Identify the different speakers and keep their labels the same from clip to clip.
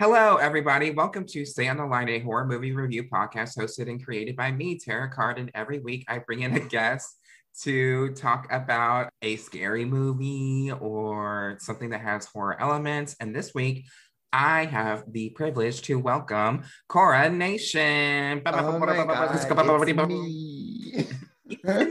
Speaker 1: Hello, everybody. Welcome to Stay on the Line, a horror movie review podcast hosted and created by me, Tara Card. And every week I bring in a guest to talk about a scary movie or something that has horror elements. And this week, I have the privilege to welcome Cora Nation.
Speaker 2: Oh my God, it's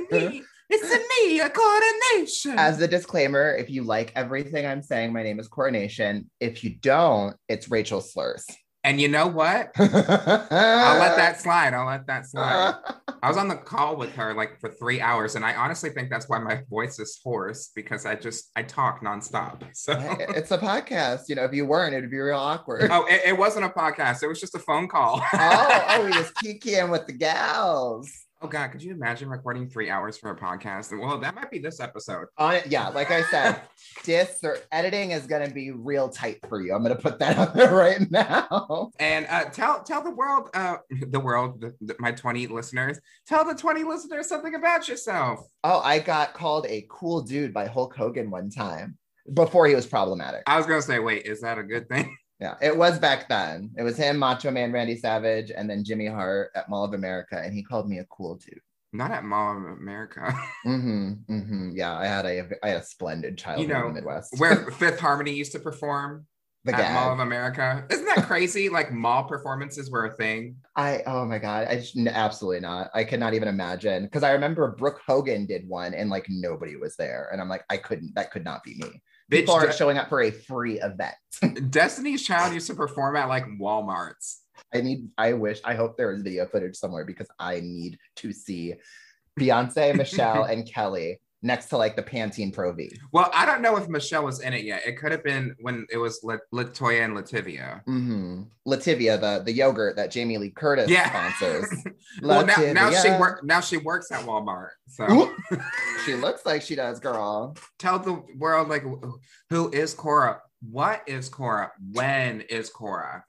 Speaker 2: me.
Speaker 1: It's me. It's me, a coronation.
Speaker 2: As a disclaimer, if you like everything I'm saying, my name is Coronation. If you don't, it's Rachel Slurs.
Speaker 1: and you know what?
Speaker 2: I'll
Speaker 1: I'll let that slide. I'll let that slide. I was on the call with her like for three hours, and I honestly think that's why my voice is hoarse because I just I talk nonstop. So.
Speaker 2: it's a podcast. You know, if you weren't, it'd be real awkward.
Speaker 1: Oh, it, it wasn't a podcast. It was just a phone call.
Speaker 2: oh, oh, we just kikiing with the gals.
Speaker 1: Oh God, could you imagine recording three hours for a podcast? Well, that might be this episode.
Speaker 2: On it, yeah, like I said, dis or editing is gonna be real tight for you. I'm gonna put that out there right now.
Speaker 1: And uh, tell tell the world, uh, the world, the, the- my twenty listeners, tell the twenty listeners something about yourself.
Speaker 2: Oh, I got called a cool dude by Hulk Hogan one time before he was problematic.
Speaker 1: I was gonna say, wait, is that a good thing?
Speaker 2: Yeah, it was back then. It was him, Macho Man Randy Savage, and then Jimmy Hart at Mall of America, and he called me a cool dude.
Speaker 1: Not at Mall of America,
Speaker 2: hmm hmm Yeah, I had a I had a splendid childhood
Speaker 1: You know,
Speaker 2: in the Midwest.
Speaker 1: where Fifth Harmony used to perform
Speaker 2: the
Speaker 1: at Mall of. America. Isn't that crazy? like mall performances were a thing.
Speaker 2: I oh my god, I just, absolutely not. I could not even imagine because I remember Brooke Hogan did one, and like nobody was there, and I'm like, I couldn't. That could not be me.
Speaker 1: Bitch,
Speaker 2: People aren't
Speaker 1: De-
Speaker 2: showing up for a free event.
Speaker 1: Destiny's Child used to perform at like Walmarts.
Speaker 2: I need. I wish. I hope there is video footage somewhere because I need to see Beyonce, Michelle, and Kelly next to like the Pantene Pro V.
Speaker 1: Well, I don't know if Michelle was in it yet. It could have been when it was La- LeToya and LaTavia.
Speaker 2: hmm Lativia, the the yogurt that Jamie Lee Curtis
Speaker 1: Yeah.
Speaker 2: sponsors.
Speaker 1: well, now, now she work now she works at Walmart. So
Speaker 2: She looks like she does, girl.
Speaker 1: tell the world like who is Cora? What is Cora? When is Cora?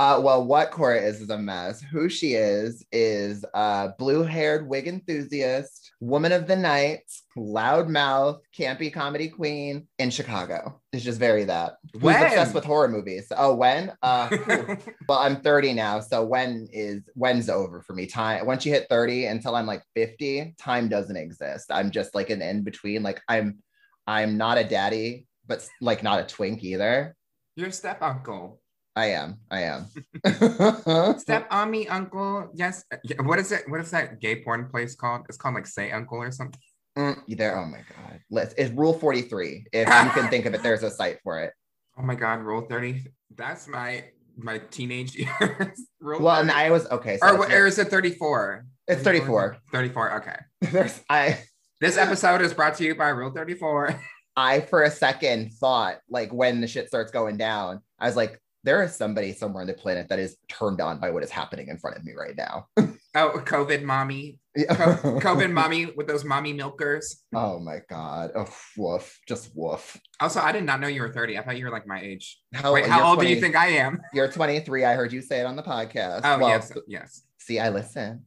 Speaker 2: Uh, well, what Cora is is a mess. Who she is is a blue-haired wig enthusiast, woman of the night, loudmouth, campy comedy queen in Chicago. It's just very that. Who's
Speaker 1: When?
Speaker 2: obsessed with horror movies? Oh, when? Uh, well, I'm 30 now, so when is when's over for me? Time once you hit 30 until I'm like 50, time doesn't exist. I'm just like an in between. Like I'm, I'm not a daddy, but like not a twink either.
Speaker 1: Your step uncle.
Speaker 2: I am. I am.
Speaker 1: Step on me, uncle. Yes. Yeah, What is it? What is that gay porn place called? It's called like Say Uncle or something.
Speaker 2: Mm, there. Oh my god. Let's it's rule 43. If you can think of it, there's a site for it.
Speaker 1: Oh my God, Rule 30. That's my my teenage years. Rule
Speaker 2: Well, and I was okay. So
Speaker 1: or,
Speaker 2: it's,
Speaker 1: or is it 34?
Speaker 2: it's 34.
Speaker 1: 34. Okay.
Speaker 2: There's I
Speaker 1: This episode is brought to you by Rule 34.
Speaker 2: I for a second thought like when the shit starts going down, I was like, there is somebody somewhere on the planet that is turned on by what is happening in front of me right now.
Speaker 1: Oh, COVID mommy. Co- COVID mommy with those mommy milkers.
Speaker 2: Oh my god. Oh woof. Just woof.
Speaker 1: Also, I did not know you were 30. I thought you were like my age.
Speaker 2: How,
Speaker 1: Wait, how old do you think I am?
Speaker 2: You're 23. I heard you say it on the podcast.
Speaker 1: Oh,
Speaker 2: Well,
Speaker 1: yes. Yes.
Speaker 2: See, I listen.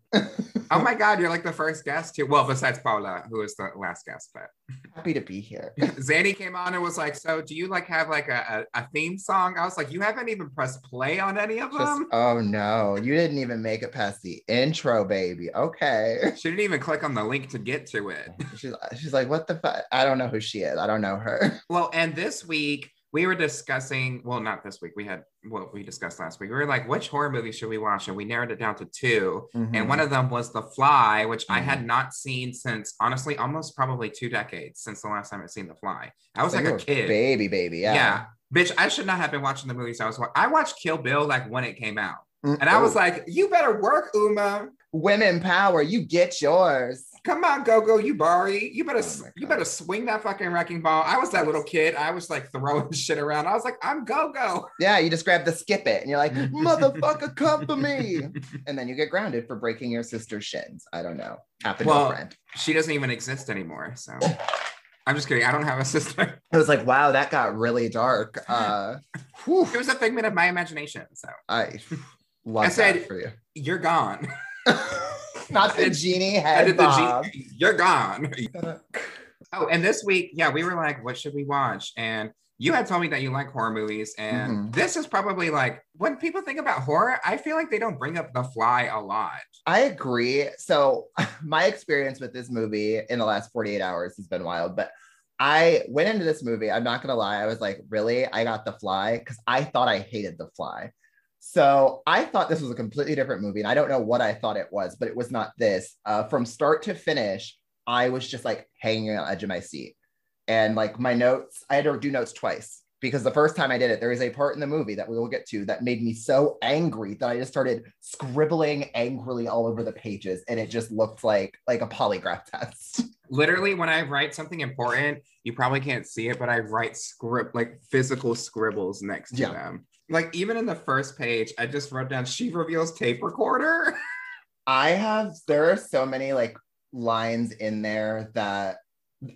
Speaker 1: Oh my God, you're like the first guest too. Well, besides Paula, who is the last guest, but
Speaker 2: Happy to be here.
Speaker 1: Zanny came on and was like, "So, do you like have like a, a, a theme song?" I was like, "You haven't even pressed play on any of
Speaker 2: Just,
Speaker 1: them."
Speaker 2: oh no, you didn't even make it past the intro, baby. Okay.
Speaker 1: She didn't even click on the link to get to it.
Speaker 2: She's, she's like, what the fuck? I don't know who she is. I don't know her.
Speaker 1: Well, and this week we were discussing, well, not this week, we had what we discussed last week. We were like, which horror movie should we watch? And we narrowed it down to 2
Speaker 2: Mm-hmm.
Speaker 1: And one of them was The Fly, which I
Speaker 2: Mhm.
Speaker 1: had not seen since honestly almost probably two decades since the last time I'd seen The Fly. I was
Speaker 2: So
Speaker 1: like a kid.
Speaker 2: baby, baby. Yeah.
Speaker 1: Yeah. Bitch, I should not have been watching the movies I was watching. I watched Kill Bill like when it came out.
Speaker 2: Mm,
Speaker 1: And I was like, you better work, Uma.
Speaker 2: women power. You get yours.
Speaker 1: Come on, Gogo Yubari. You better
Speaker 2: Oh
Speaker 1: you better swing that fucking wrecking ball. I was that little kid. I was like throwing shit around. I was like, I'm go go.
Speaker 2: Yeah, you just grab the skip it and you're like, motherfucker, come for me. And then you get grounded for breaking your sister's shins. I don't know. Happened
Speaker 1: Well-
Speaker 2: to a friend.
Speaker 1: She doesn't even exist anymore. So I'm just kidding. I don't have a sister.
Speaker 2: It was like, wow, that got really dark. Uh,
Speaker 1: It was a figment of my imagination. So
Speaker 2: I love
Speaker 1: I said-
Speaker 2: for you.
Speaker 1: you're gone.
Speaker 2: Not the genie head
Speaker 1: did the
Speaker 2: bob.
Speaker 1: You're gone. Oh, and this week, yeah, we were like, what should we watch? And you had told me that you like horror movies, and
Speaker 2: Mhm.
Speaker 1: this is probably like when people think about horror, I feel like they don't bring up The Fly a lot.
Speaker 2: I agree. So my experience with this movie in the last 48 hours has been wild, but I went into this movie. I'm not gonna lie, I was like, really? I got the fly because I thought I hated the fly. So I thought this was a completely different movie, and I don't know what I thought it was, but it was not this. Uh, from start to finish, I was just like hanging on the edge of my seat, and like my notes, I had to do notes twice because the first time I did it, there is a part in the movie that we will get to that made me so angry that I just started scribbling angrily all over the pages, and it just looked like like a polygraph test.
Speaker 1: Literally, when I write something important, you probably can't see it, but I write script like physical scribbles next to
Speaker 2: Yeah.
Speaker 1: them. Like even in the first page, I just wrote down she reveals tape recorder.
Speaker 2: I have there are so many like lines in there that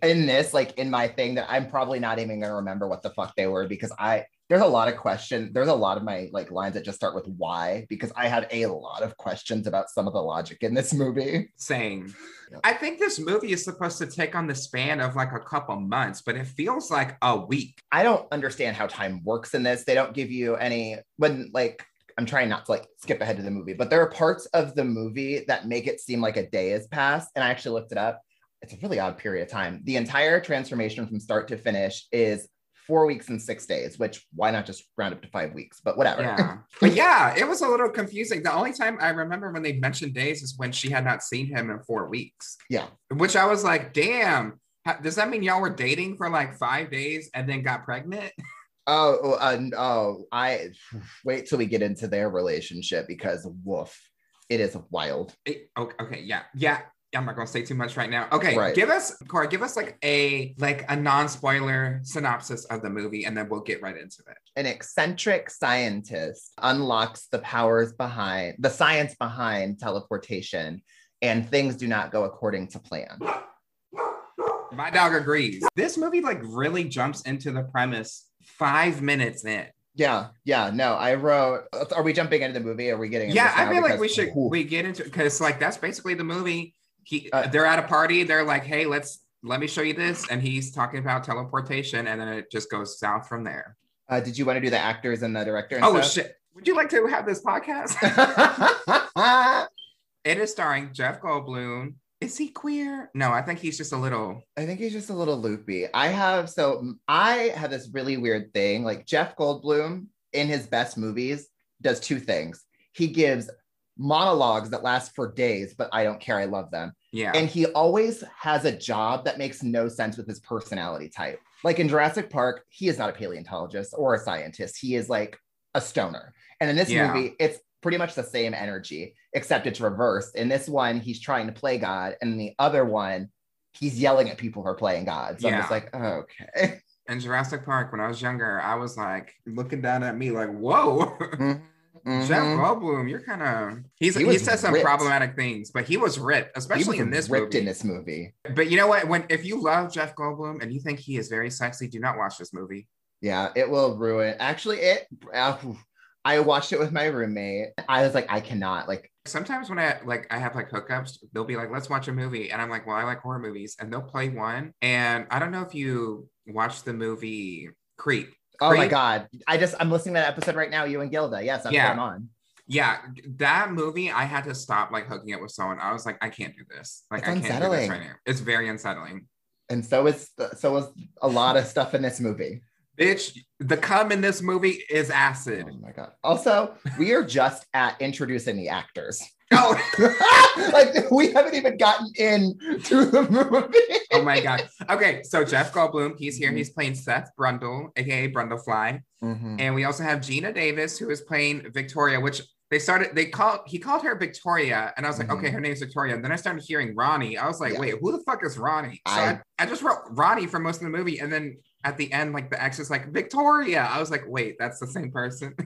Speaker 2: in this like in my thing that I'm probably not even gonna remember what the fuck they were because I there's a lot of question there's a lot of my like lines that just start with why because I had a lot of questions about some of the logic in this movie.
Speaker 1: Saying,
Speaker 2: Yeah.
Speaker 1: I think this movie is supposed to take on the span of like a couple months, but it feels like a week.
Speaker 2: I don't understand how time works in this. They don't give you any when like I'm trying not to like skip ahead to the movie, but there are parts of the movie that make it seem like a day has passed. And I actually looked it up. It's a really odd period of time. The entire transformation from start to finish is four weeks and six days, which why not just round up to five weeks? But whatever.
Speaker 1: Yeah. but yeah, it was a little confusing. The only time I remember when they mentioned days is when she had not seen him in four weeks.
Speaker 2: Yeah.
Speaker 1: Which I was like, damn. Does that mean y'all were dating for like five days and then got pregnant?
Speaker 2: Oh, oh, uh, oh, I wait till we get into their relationship because woof, it is wild.
Speaker 1: It- okay, okay, yeah, yeah. I'm not gonna say too much right now. Okay,
Speaker 2: Right.
Speaker 1: give us, Cora, give us like a like a non-spoiler synopsis of the movie, and then we'll get right into it.
Speaker 2: an eccentric scientist unlocks the powers behind the science behind teleportation and things do not go according to plan
Speaker 1: My dog agrees. This movie like really jumps into the premise five minutes in.
Speaker 2: yeah yeah no i wrote are we jumping into the movie are we getting into
Speaker 1: Yeah, I feel like we should
Speaker 2: Ooh.
Speaker 1: we get into because like that's basically the movie. He
Speaker 2: Uh,
Speaker 1: they're at a party. They're like, hey, let's let me show you this, and he's talking about teleportation, and then it just goes south from there.
Speaker 2: uh, did you want to do the actors and the director and
Speaker 1: Oh
Speaker 2: stuff?
Speaker 1: shit! Would you like to have this podcast? it is starring Jeff Goldblum. Is he queer? No, I think he's just a little.
Speaker 2: I think he's just a little loopy. I have so i have this really weird thing. Like Jeff Goldblum in his best movies does two things. He gives monologues that last for days, but I don't care. I love them.
Speaker 1: Yeah.
Speaker 2: And he always has a job that makes no sense with his personality type. Like in Jurassic Park, he is not a paleontologist or a scientist. He is like a stoner. And in this
Speaker 1: Yeah.
Speaker 2: movie, it's pretty much the same energy, except it's reversed. In this one, he's trying to play God. And in the other one, he's yelling at people who are playing God. So I'm just like, oh, okay.
Speaker 1: in Jurassic Park, when I was younger, I was like looking down at me like, whoa. Mm-hmm.
Speaker 2: Mhm.
Speaker 1: Jeff Goldblum, you're kind of he's
Speaker 2: He
Speaker 1: he, said some
Speaker 2: ripped.
Speaker 1: problematic things, but he was ripped, especially
Speaker 2: was
Speaker 1: in this
Speaker 2: ripped
Speaker 1: movie.
Speaker 2: in this movie.
Speaker 1: But you know what? When if you love Jeff Goldblum and you think he is very sexy, do not watch this movie.
Speaker 2: Yeah, it will ruin. Actually, it. Uh, I watched it with my roommate. I was like, I cannot. Like,
Speaker 1: Sometimes when I like I have like hookups, they'll be like, "Let's watch a movie," and I'm like, "Well, I like horror movies," and they'll play one. And I don't know if you watched the movie Creep.
Speaker 2: Oh my god! I just I'm listening to that episode right now. You and Gilda. Yes, that's
Speaker 1: Yeah.
Speaker 2: what I'm on.
Speaker 1: Yeah, that movie, I had to stop like hooking up with someone. I was like, I can't do this. Like,
Speaker 2: It's
Speaker 1: I can't do
Speaker 2: unsettling.
Speaker 1: this right now. It's very unsettling.
Speaker 2: And so is so was a lot of stuff in this movie.
Speaker 1: Bitch, the cum in this movie is acid.
Speaker 2: Oh my god! Also, we are just at introducing the actors.
Speaker 1: Oh,
Speaker 2: like we haven't even gotten in to the movie.
Speaker 1: oh my god. Okay, so Jeff Goldblum, he's here. He's playing Seth Brundle, aka Brundlefly.
Speaker 2: Mhm.
Speaker 1: And we also have Geena Davis, who is playing Victoria, which they started, they called, he called her Victoria. And I was like,
Speaker 2: Mhm.
Speaker 1: okay, her name's Victoria. And then I started hearing Ronnie. I was like,
Speaker 2: Yeah.
Speaker 1: wait, who the fuck is Ronnie? So I,
Speaker 2: I-
Speaker 1: I, just wrote Ronnie for most of the movie. And then at the end, like the X is like, Victoria. I was like, wait, that's the same person.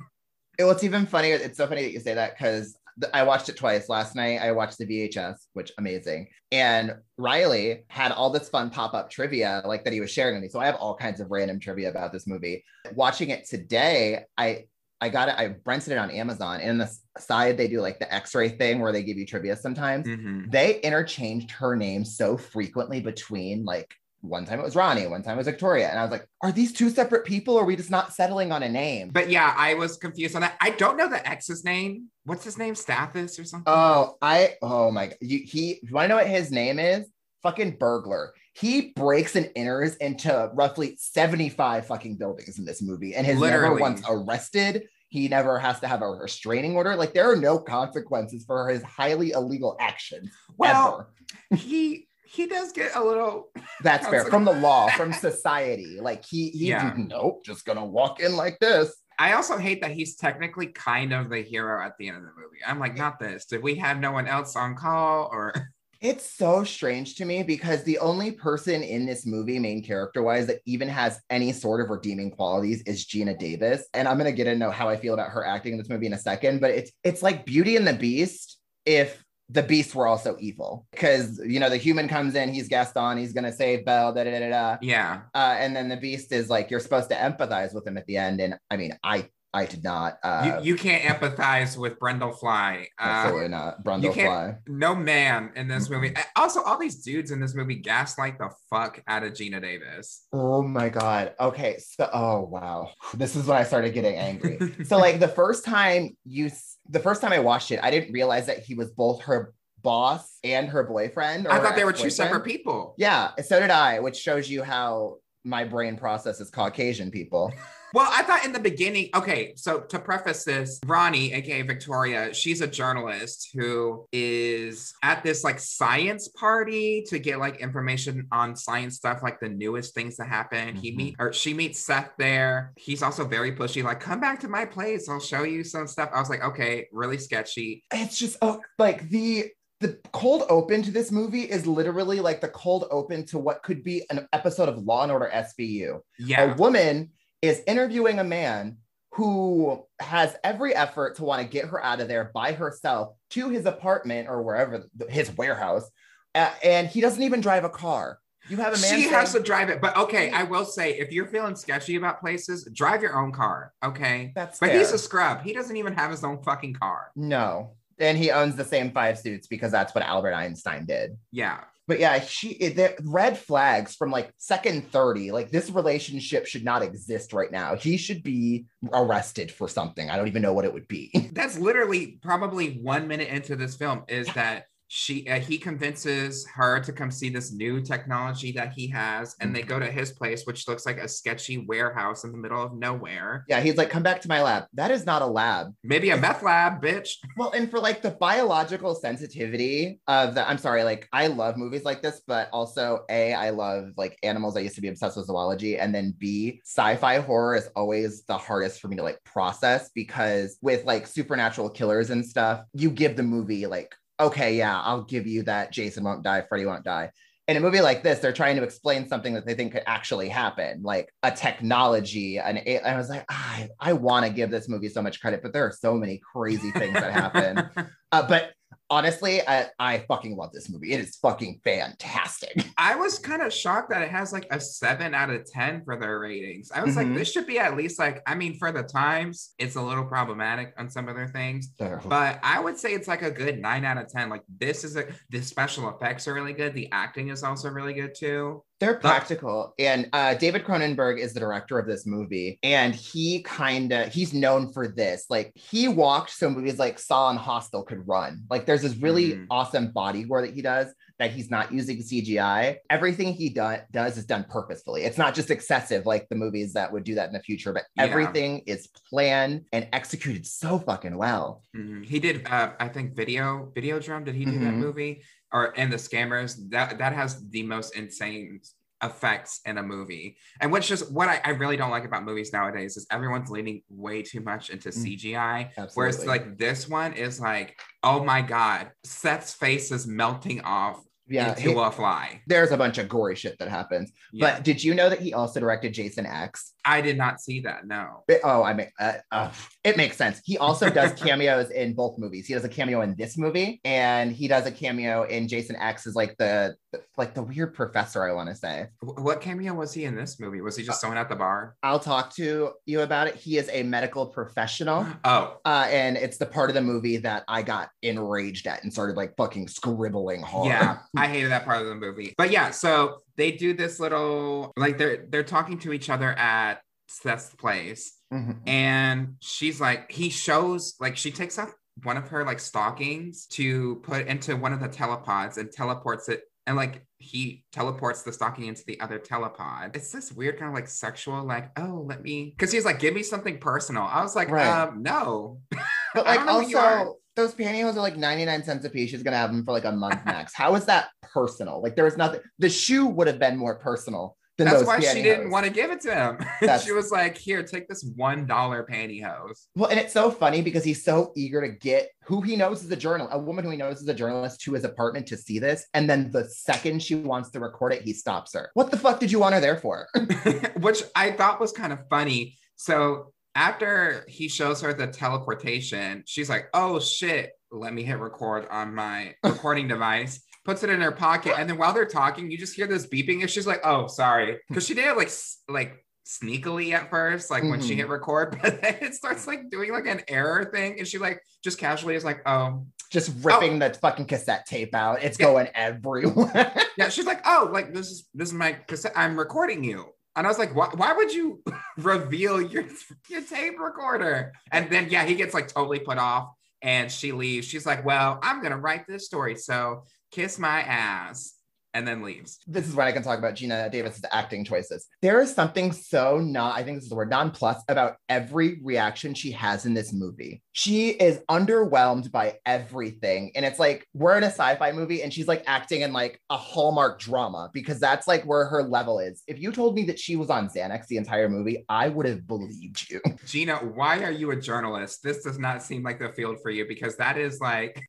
Speaker 2: It- What's even funnier, it's so funny that you say that because I watched it twice. Last night, I watched the VHS, which amazing. And Riley had all this fun pop up trivia like that he was sharing with me. So I have all kinds of random trivia about this movie. Watching it today, I I got it. I rented it on Amazon. And in the side, they do like the X-ray thing where they give you trivia sometimes.
Speaker 1: Mhm.
Speaker 2: They interchanged her name so frequently between like one time it was Ronnie, one time it was Victoria. And I was like, are these two separate people or are we just not settling on a name?
Speaker 1: But yeah, I was confused on that. I don't know the ex's name. What's his name? Stathis or something?
Speaker 2: Oh, I, oh my, you, he, you want to know what his name is? Fucking burglar. He breaks and enters into roughly 75 fucking buildings in this movie and has
Speaker 1: Literally.
Speaker 2: never once arrested. He never has to have a restraining order. Like there are no consequences for his highly illegal actions.
Speaker 1: Well,
Speaker 2: ever.
Speaker 1: he he does get a little
Speaker 2: That's fair from the law, from society. Like he, he
Speaker 1: Yeah.
Speaker 2: nope, just gonna walk in like this.
Speaker 1: I also hate that he's technically kind of the hero at the end of the movie. I'm like, not this. Did we have no one else on call or
Speaker 2: It's so strange to me because the only person in this movie, main character wise, that even has any sort of redeeming qualities is Geena Davis. And I'm gonna get into how I feel about her acting in this movie in a second, but it's it's like Beauty and the Beast if the beasts were also evil. Because you know, the human comes in, he's Gaston, he's gonna save Belle, da da da da.
Speaker 1: yeah.
Speaker 2: Uh, and then the beast is like you're supposed to empathize with him at the end. And I mean, I I did not. Uh,
Speaker 1: you, you can't empathize with Brundle Fly. Uh,
Speaker 2: absolutely not. Brundle Fly.
Speaker 1: no man in this movie. Also, all these dudes in this movie gaslight the fuck out of Geena Davis.
Speaker 2: Oh my god. Okay. So oh wow. This is when I started getting angry. so like the first time you the first time I watched it, I didn't realize that he was both her boss and her boyfriend.
Speaker 1: I thought they were two separate people.
Speaker 2: Yeah, so did I, which shows you how my brain processes Caucasian people.
Speaker 1: Well, I thought in the beginning, okay, so to preface this, Ronnie, aka Victoria, she's a journalist who is at this like science party to get like information on science stuff, like the newest things that happen. He
Speaker 2: Mhm.
Speaker 1: meet or she meets Seth there. He's also very pushy, like, come back to my place, I'll show you some stuff. I was like, okay, really sketchy.
Speaker 2: It's just oh like the the cold open to this movie is literally like the cold open to what could be an episode of Law and Order SVU.
Speaker 1: Yeah.
Speaker 2: a woman is interviewing a man who has every effort to want to get her out of there by herself to his apartment or wherever his warehouse uh, and he doesn't even drive a car you have a man
Speaker 1: she
Speaker 2: saying-
Speaker 1: has to drive it. But okay, I will say if you're feeling sketchy about places, drive your own car. Okay.
Speaker 2: that's
Speaker 1: But
Speaker 2: fair.
Speaker 1: he's a scrub. He doesn't even have his own fucking car.
Speaker 2: no and he owns the same five suits because that's what albert einstein did.
Speaker 1: Yeah.
Speaker 2: but yeah she the red flags from like second 30 like this relationship should not exist right now. He should be arrested for something. I don't even know what it would be.
Speaker 1: That's literally probably one minute into this film is that she uh, he convinces her to come see this new technology that he has and they go to his place which looks like a sketchy warehouse in the middle of nowhere
Speaker 2: yeah he's like come back to my lab that is not a lab
Speaker 1: maybe a meth lab bitch
Speaker 2: Well, and for like the biological sensitivity of the, I'm sorry, like I love movies like this, but also A, I love like animals. I used to be obsessed with zoology. And then B, sci fi horror is always the hardest for me to like process because with like supernatural killers and stuff, you give the movie like, okay, yeah, I'll give you that Jason won't die, Freddy won't die. In a movie like this, they're trying to explain something that they think could actually happen, like a technology. And I was like, ah, I, I want to give this movie so much credit, but there are so many crazy things that happen. Uh, but honestly, I, I fucking love this movie. It is fucking fantastic.
Speaker 1: I was kind of shocked that it has like a seven out of 10 for their ratings. I was like,
Speaker 2: Mhm.
Speaker 1: this should be at least like, I mean, for the times, it's a little problematic on some of their things, but I would say it's like a good nine out of 10. Like, this is a, the special effects are really good. The acting is also really good too.
Speaker 2: They're practical. And uh, David Cronenberg is the director of this movie. And he kind of, he's known for this. Like, he walked so movies like Saw and Hostel could run. Like, there's this really
Speaker 1: Mhm.
Speaker 2: awesome body gore that he does that he's not using CGI. Everything he do- does is done purposefully. It's not just excessive like the movies that would do that in the future, but
Speaker 1: Yeah.
Speaker 2: everything is planned and executed so fucking well.
Speaker 1: Mhm. He did, uh, I think, video, Videodrome. Did he do that
Speaker 2: Mhm.
Speaker 1: movie? Or and the Scanners that that has the most insane effects in a movie, and which is what I, I really don't like about movies nowadays is everyone's leaning way too much into
Speaker 2: Mm.
Speaker 1: CGI.
Speaker 2: Absolutely.
Speaker 1: Whereas like this one is like, oh my god, Seth's face is melting off
Speaker 2: yeah,
Speaker 1: into
Speaker 2: he-
Speaker 1: a fly.
Speaker 2: there's a bunch of gory shit that happens.
Speaker 1: Yeah.
Speaker 2: But did you know that he also directed Jason X?
Speaker 1: I did not see that. No.
Speaker 2: Oh, I mean, uh, uh, it makes sense. He also does cameos in both movies. He does a cameo in this movie, and he does a cameo in Jason X as like the like the weird professor, I want to say.
Speaker 1: What cameo was he in this movie? Was he just someone at the bar?
Speaker 2: I'll talk to you about it. He is a medical professional.
Speaker 1: Oh,
Speaker 2: Uh, and it's the part of the movie that I got enraged at and started like fucking scribbling hard.
Speaker 1: yeah. I hated that part of the movie. But yeah, so they do this little like they're they're talking to each other at Seth's place.
Speaker 2: Mhm.
Speaker 1: and she's like he shows like she takes off one of her like stockings to put into one of the telepods and teleports it and like he teleports the stocking into the other telepod it's this weird kind of like sexual like oh let me because he's like give me something personal i was like
Speaker 2: Right.
Speaker 1: um no
Speaker 2: But like
Speaker 1: don't know who you are.
Speaker 2: also those pantyhose are like 99 cents a piece. She's gonna have them for like a month max. How is that personal? Like there was nothing. The shoe would have been more personal than
Speaker 1: that's
Speaker 2: those
Speaker 1: why she didn't want to give it to him she was like here take this one dollar pantyhose
Speaker 2: Well, and it's so funny because he's so eager to get who he knows is a journal, a woman who he knows is a journalist to his apartment to see this. And then the second she wants to record it, he stops her. What the fuck did you want her there for?
Speaker 1: which I thought was kind of funny. So after he shows her the teleportation, she's like, "Oh shit, let me hit record on my recording device." Puts it in her pocket, and then while they're talking, you just hear this beeping, and she's like, "Oh, sorry," because she did it like like sneakily at first, like when she
Speaker 2: Mhm.
Speaker 1: hit record, but then it starts like doing like an error thing, and she like just casually is like, "Oh,
Speaker 2: Just ripping the fucking cassette tape out. It's
Speaker 1: Yeah.
Speaker 2: going everywhere.
Speaker 1: yeah." She's like, "Oh, like this is this is my cassette. I'm recording you." And I was like, why, why would you reveal your, your tape recorder? And then, yeah, he gets like totally put off and she leaves. She's like, well, I'm going to write this story. So kiss my ass and then leaves.
Speaker 2: this is when I can talk about Geena Davis's acting choices. There is something so not, I think this is the word, non-plus about every reaction she has in this movie. She is underwhelmed by everything. And it's like we're in a sci-fi movie and she's like acting in like a Hallmark drama because that's like where her level is. If you told me that she was on Xanax the entire movie, I would have believed you.
Speaker 1: Geena, why are you a journalist? This does not seem like the field for you because that is like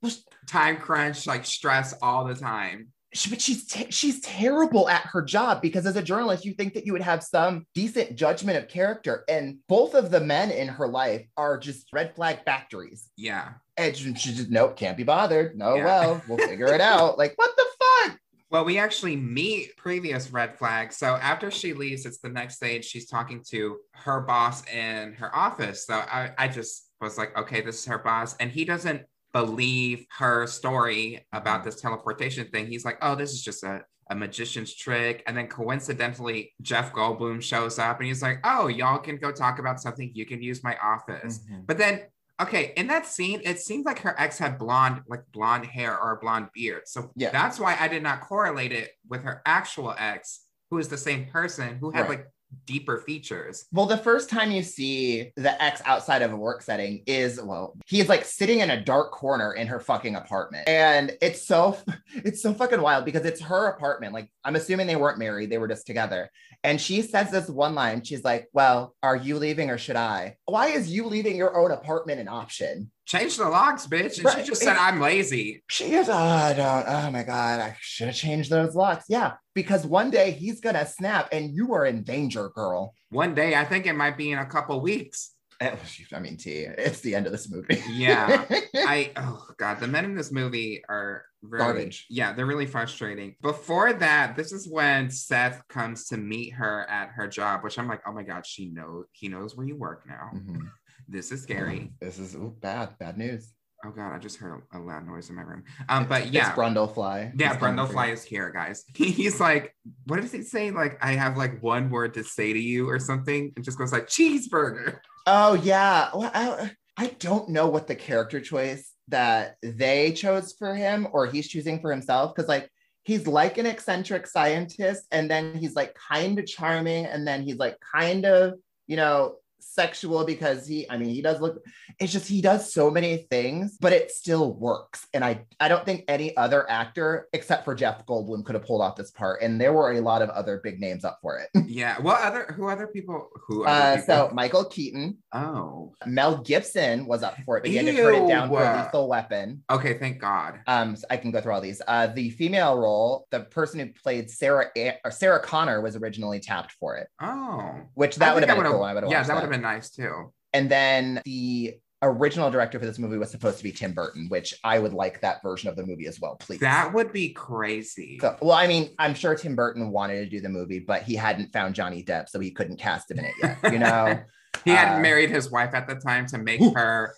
Speaker 1: time crunch, like stress all the time.
Speaker 2: She- but she's te- she's terrible at her job because as a journalist you think that you would have some decent judgment of character and both of the men in her life are just red flag factories
Speaker 1: Yeah.
Speaker 2: and she, she just nope can't be bothered no
Speaker 1: Yeah.
Speaker 2: well we'll figure it out like what the fuck
Speaker 1: Well, we actually meet previous red flags. So after she leaves, it's the next stage. She's talking to her boss in her office. So I, I just was like, okay, this is her boss. And he doesn't believe her story about mm. this teleportation thing. He's like, oh, this is just a, a magician's trick. And then coincidentally, Jeff Goldblum shows up and he's like, oh, y'all can go talk about something. You can use my office. Mm-hmm. But then, okay, in that scene, it seems like her ex had blonde, like blonde hair or a blonde beard. So
Speaker 2: Yeah.
Speaker 1: that's why I did not correlate it with her actual ex, who is the same person who had
Speaker 2: Right.
Speaker 1: like deeper features.
Speaker 2: well the first time you see the ex outside of a work setting is well he's like sitting in a dark corner in her fucking apartment. And it's so it's so fucking wild because it's her apartment. Like i'm assuming they weren't married they were just together. And she says this one line she's like well are you leaving or should i? Why is you leaving your own apartment an option
Speaker 1: Change the locks, bitch. And she just said, I'm lazy.
Speaker 2: she is oh, i don't oh my god i should have changed those locks yeah because one day he's gonna snap and you are in danger girl
Speaker 1: One day, I think it might be in a couple weeks.
Speaker 2: I mean, T, it's the end of this movie.
Speaker 1: Yeah. I oh god, the men in this movie are really,
Speaker 2: Garbage.
Speaker 1: Yeah, they're really frustrating. Before that, this is when Seth comes to meet her at her job, which I'm like, oh my god, she knows he knows where you work now.
Speaker 2: Mhm.
Speaker 1: This is scary.
Speaker 2: This is ooh, bad, bad news.
Speaker 1: Oh god, I just heard a, a loud noise in my room. Um, but yeah,
Speaker 2: It's Brundlefly.
Speaker 1: yeah, Brundlefly is here, guys. He's like, what does he say? Like, I have like one word to say to you or something, and just goes like cheeseburger.
Speaker 2: Oh yeah. Well, I, I don't know what the character choice that they chose for him or he's choosing for himself because like he's like an eccentric scientist and then he's like kind of charming and then he's like kind of you know sexual because he i mean he does look it's just he does so many things but it still works and i i don't think any other actor except for jeff goldblum could have pulled off this part and there were a lot of other big names up for it
Speaker 1: Yeah. What other? Who other people? Who? Other
Speaker 2: uh,
Speaker 1: people?
Speaker 2: so michael keaton
Speaker 1: oh.
Speaker 2: Mel Gibson was up for it, but he had to turn it down for. Lethal Weapon.
Speaker 1: Okay. Thank God.
Speaker 2: Um, so I can go through all these. Uh, the female role, the person who played Sarah A- or Sarah Connor was originally tapped for it,
Speaker 1: Oh.
Speaker 2: which that would have been cool. I would have
Speaker 1: Yeah, that would
Speaker 2: that.
Speaker 1: Have been nice too.
Speaker 2: And then the original director for this movie was supposed to be Tim Burton, which I would like that version of the movie as well, please.
Speaker 1: That would be crazy.
Speaker 2: So, well, I mean, I'm sure Tim Burton wanted to do the movie, but he hadn't found Johnny Depp, so he couldn't cast him in it yet. You know,
Speaker 1: he hadn't
Speaker 2: uh,
Speaker 1: married his wife at the time to make her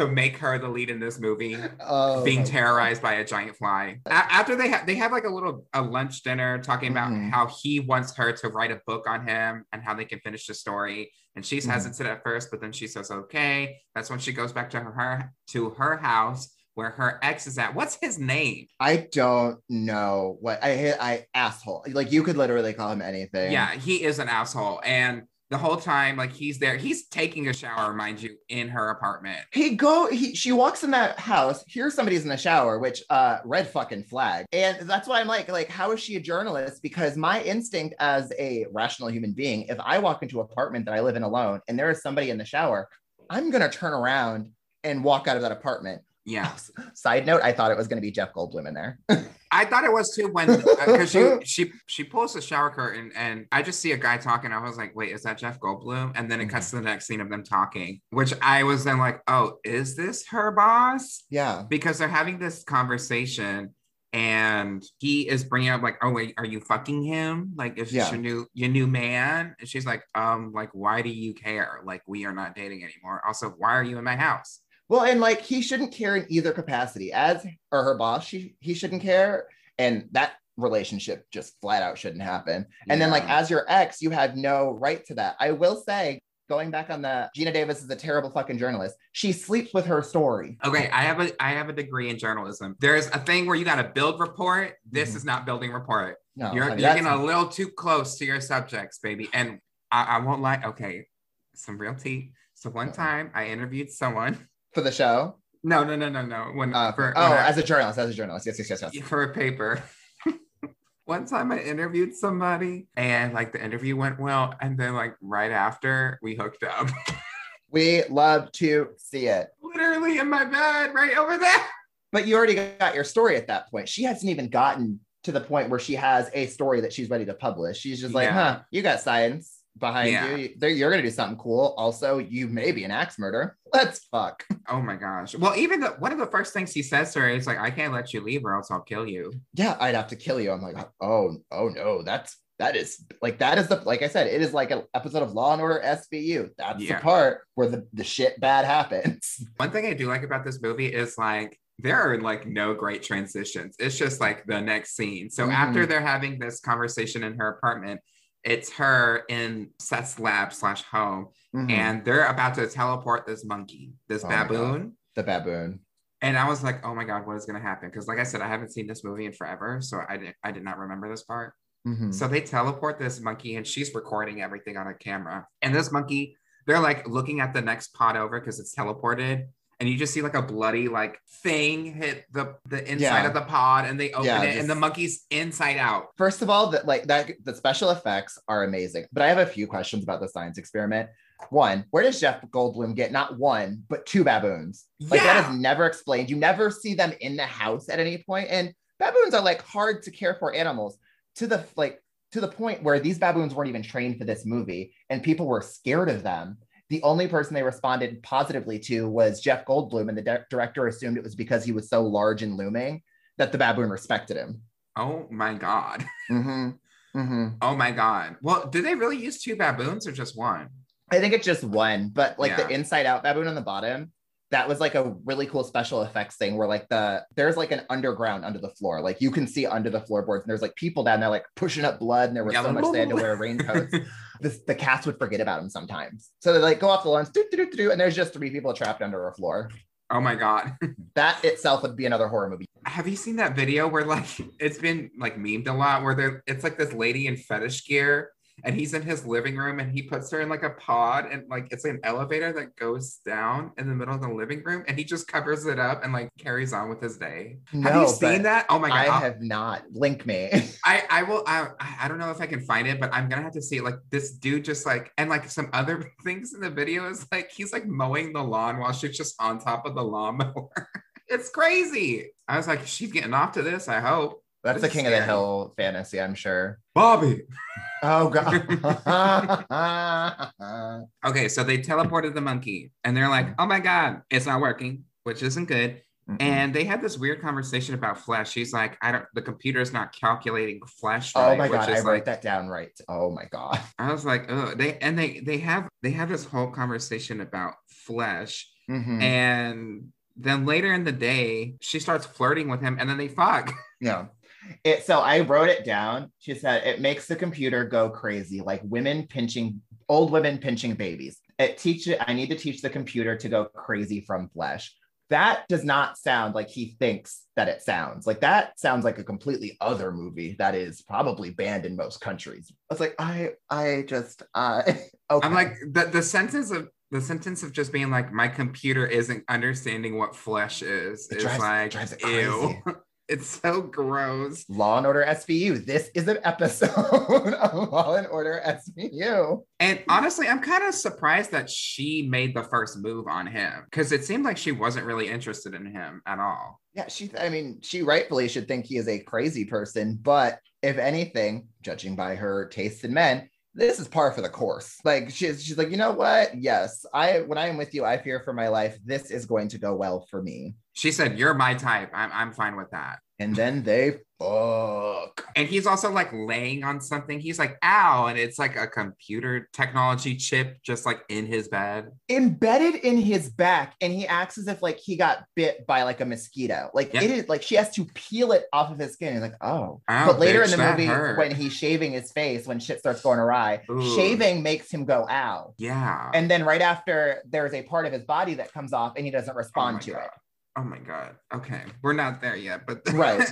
Speaker 1: to make her the lead in this movie.
Speaker 2: Oh,
Speaker 1: being terrorized by a giant fly. A- after they have they have like a little a lunch dinner talking about
Speaker 2: Mhm.
Speaker 1: how he wants her to write a book on him and how they can finish the story. And she's
Speaker 2: Mhm.
Speaker 1: hesitant at first, but then she says okay. That's when she goes back to her, her to her house where her ex is at. What's his name?
Speaker 2: I don't know what I. I asshole. Like you could literally call him anything.
Speaker 1: Yeah, he is an asshole. And the whole time, like he's there, he's taking a shower, mind you, in her apartment.
Speaker 2: He go. He she walks in that house. Here's somebody's in the shower, which uh red fucking flag. And that's why I'm like, like, how is she a journalist? Because my instinct as a rational human being, if I walk into an apartment that I live in alone and there is somebody in the shower, I'm gonna turn around and walk out of that apartment.
Speaker 1: Yeah.
Speaker 2: Side note, I thought it was gonna be Jeff Goldblum in there.
Speaker 1: I thought it was too when because she she she pulls the shower curtain and I just see a guy talking. I was like, wait, is that Jeff Goldblum? And then it cuts to the next scene of them talking, which I was then like, oh, is this her boss?
Speaker 2: yeah.
Speaker 1: Because they're having this conversation and he is bringing up like, oh wait, are you fucking him? Like, is this
Speaker 2: Yeah.
Speaker 1: your new your new man? And she's like, um, like, why do you care? Like, we are not dating anymore. Also, why are you in my house?
Speaker 2: Well, and like he shouldn't care in either capacity. As or her boss, she he shouldn't care. And that relationship just flat out shouldn't happen. And then like as your ex, you have no right to that. I will say, going back on the Geena Davis is a terrible fucking journalist. She sleeps with her story.
Speaker 1: Okay, I have a I have a degree in journalism. There's a thing where you got to build report. This
Speaker 2: Mhm.
Speaker 1: is not building report.
Speaker 2: No,
Speaker 1: you're
Speaker 2: I mean,
Speaker 1: you're getting a little too close to your subjects, baby. And I, I won't lie. Okay, some real tea. So one time I interviewed someone.
Speaker 2: For the show.
Speaker 1: No, no, no, no, no. When
Speaker 2: Uh,
Speaker 1: for
Speaker 2: oh,
Speaker 1: when I-
Speaker 2: as a journalist, as a journalist. Yes, yes, yes, yes.
Speaker 1: for a paper. One time I interviewed somebody and like the interview went well. And then like right after we hooked up,
Speaker 2: We love to see it.
Speaker 1: literally in my bed right over there.
Speaker 2: But you already got your story at that point. She hasn't even gotten to the point where she has a story that she's ready to publish. She's just like,
Speaker 1: Yeah.
Speaker 2: huh, you got science behind
Speaker 1: Yeah.
Speaker 2: you. You're going to do something cool. Also, you may be an axe murderer. Let's fuck.
Speaker 1: Oh my gosh. Well, even the, one of the first things he says to her is like, I can't let you leave or else I'll kill you.
Speaker 2: Yeah, I'd have to kill you. I'm like, oh, oh no, that's that is like that is the like I said, it is like an episode of Law and Order SVU. That's
Speaker 1: Yeah.
Speaker 2: the part where the, the shit bad happens.
Speaker 1: One thing I do like about this movie is like, there are like no great transitions. It's just like the next scene. So
Speaker 2: Mhm.
Speaker 1: after they're having this conversation in her apartment, it's her in Seth's lab slash home,
Speaker 2: Mhm.
Speaker 1: and they're about to teleport this monkey, this
Speaker 2: Oh
Speaker 1: baboon.
Speaker 2: the baboon.
Speaker 1: And I was like, oh my God, what is gonna happen? Because like I said, I haven't seen this movie in forever. So I didn't I did not remember this part.
Speaker 2: Mhm.
Speaker 1: So they teleport this monkey and she's recording everything on a camera. And this monkey, they're like looking at the next pot over because it's teleported. And you just see like a bloody like thing hit the the inside
Speaker 2: Yeah.
Speaker 1: of the pod and they open
Speaker 2: Yeah,
Speaker 1: it
Speaker 2: just-
Speaker 1: and the monkey's inside out.
Speaker 2: First of all, that like that the special effects are amazing. But I have a few questions about the science experiment. One, where does Jeff Goldblum get not one, but two baboons? Like that
Speaker 1: Yeah.
Speaker 2: is never explained. You never see them in the house at any. And baboons are like hard to care for animals to the like to the point where these baboons weren't even trained for this movie and people were scared of them. The only person they responded positively to was Jeff Goldblum, and the di- director assumed it was because he was so large and looming that the baboon respected him.
Speaker 1: Oh my God.
Speaker 2: Mm-hmm. Mm-hmm.
Speaker 1: Oh my God. Well, did they really use two baboons or just one?
Speaker 2: I think it's just one, but like
Speaker 1: Yeah.
Speaker 2: the inside out baboon on the bottom, that was like a really cool special effects thing where like the there's like an underground under the floor. Like you can see under the floorboards, and there's like people down there like pushing up blood, and there was so
Speaker 1: Yelling,
Speaker 2: much they had to wear raincoats. this, the cast would forget about them sometimes. So they like go off the lawns, doo, doo, doo, doo, and there's just three people trapped under a floor.
Speaker 1: oh my God.
Speaker 2: That itself would be another horror movie.
Speaker 1: Have you seen that video where like it's been like memed a lot where there it's like this lady in fetish gear and he's in his living room and he puts her in like a pod and like it's an elevator that goes down in the middle of the living room and he just covers it up and like carries on with his day. have you seen that? Oh my god.
Speaker 2: I
Speaker 1: I'll-
Speaker 2: have not. Link me.
Speaker 1: I, I will I, I don't know if I can find it, but I'm gonna have to see it. Like this dude just like and like some other things in the video is like he's like mowing the lawn while she's just on top of the lawnmower. it's crazy. I was like, she's getting off to this, I hope.
Speaker 2: That's
Speaker 1: This is
Speaker 2: King of the. Hill fantasy, I'm sure.
Speaker 1: Bobby.
Speaker 2: Oh god.
Speaker 1: Okay, so they teleported the monkey and they're like, oh my God, it's not working, which isn't good.
Speaker 2: Mm-mm.
Speaker 1: And they had this weird conversation about flesh. She's like, I don't, the computer's not calculating flesh.
Speaker 2: oh my god, I
Speaker 1: is
Speaker 2: wrote
Speaker 1: like,
Speaker 2: that down right. Oh my god.
Speaker 1: I was like, oh, they, and they, they have, they have this whole conversation about flesh.
Speaker 2: Mhm.
Speaker 1: And then later in the day, she starts flirting with him and then they fuck.
Speaker 2: Yeah. It so I wrote it down. She said it makes the computer go crazy, like women pinching old women pinching babies. It teach it. I need to teach the computer to go crazy from flesh. That does not sound like he thinks that it sounds. Like that sounds like a completely other movie that is probably banned in most countries. I was like, I I just uh okay.
Speaker 1: I'm like, the, the sentence of, the sentence of just being like, my computer isn't understanding what flesh is,
Speaker 2: It
Speaker 1: is
Speaker 2: drives-
Speaker 1: like,
Speaker 2: drives
Speaker 1: ew. it's so gross.
Speaker 2: Law and Order SVU. This is an episode of Law and Order SVU.
Speaker 1: And honestly, I'm kind of surprised that she made the first move on him because it seemed like she wasn't really interested in him at all.
Speaker 2: Yeah, she, I mean, she rightfully should think he is a crazy person, but if anything, judging by her taste in men, this is par for the course. Like she's she's like, you know what? Yes, I when I am with you, I fear for my life. This is going to go well for me.
Speaker 1: She said, You're my type. I'm, I'm fine with that.
Speaker 2: And then they fuck.
Speaker 1: And he's also like laying on something. He's like, Ow. And it's like a computer technology chip just like in his bed.
Speaker 2: Embedded in his back, and he acts as if like he got bit by like a mosquito. Like
Speaker 1: Yeah.
Speaker 2: it is like she has to peel it off of his skin. He's like, oh.
Speaker 1: Ow,
Speaker 2: but later
Speaker 1: bitch,
Speaker 2: in the movie,
Speaker 1: hurt.
Speaker 2: when he's shaving his face, when shit starts going awry,
Speaker 1: Ooh.
Speaker 2: shaving makes him go ow.
Speaker 1: Yeah.
Speaker 2: And then right after, there's a part of his body that comes off, and he doesn't
Speaker 1: Oh
Speaker 2: respond
Speaker 1: my
Speaker 2: to
Speaker 1: God.
Speaker 2: it.
Speaker 1: Oh my God. Okay. We're not there yet, but
Speaker 2: Right.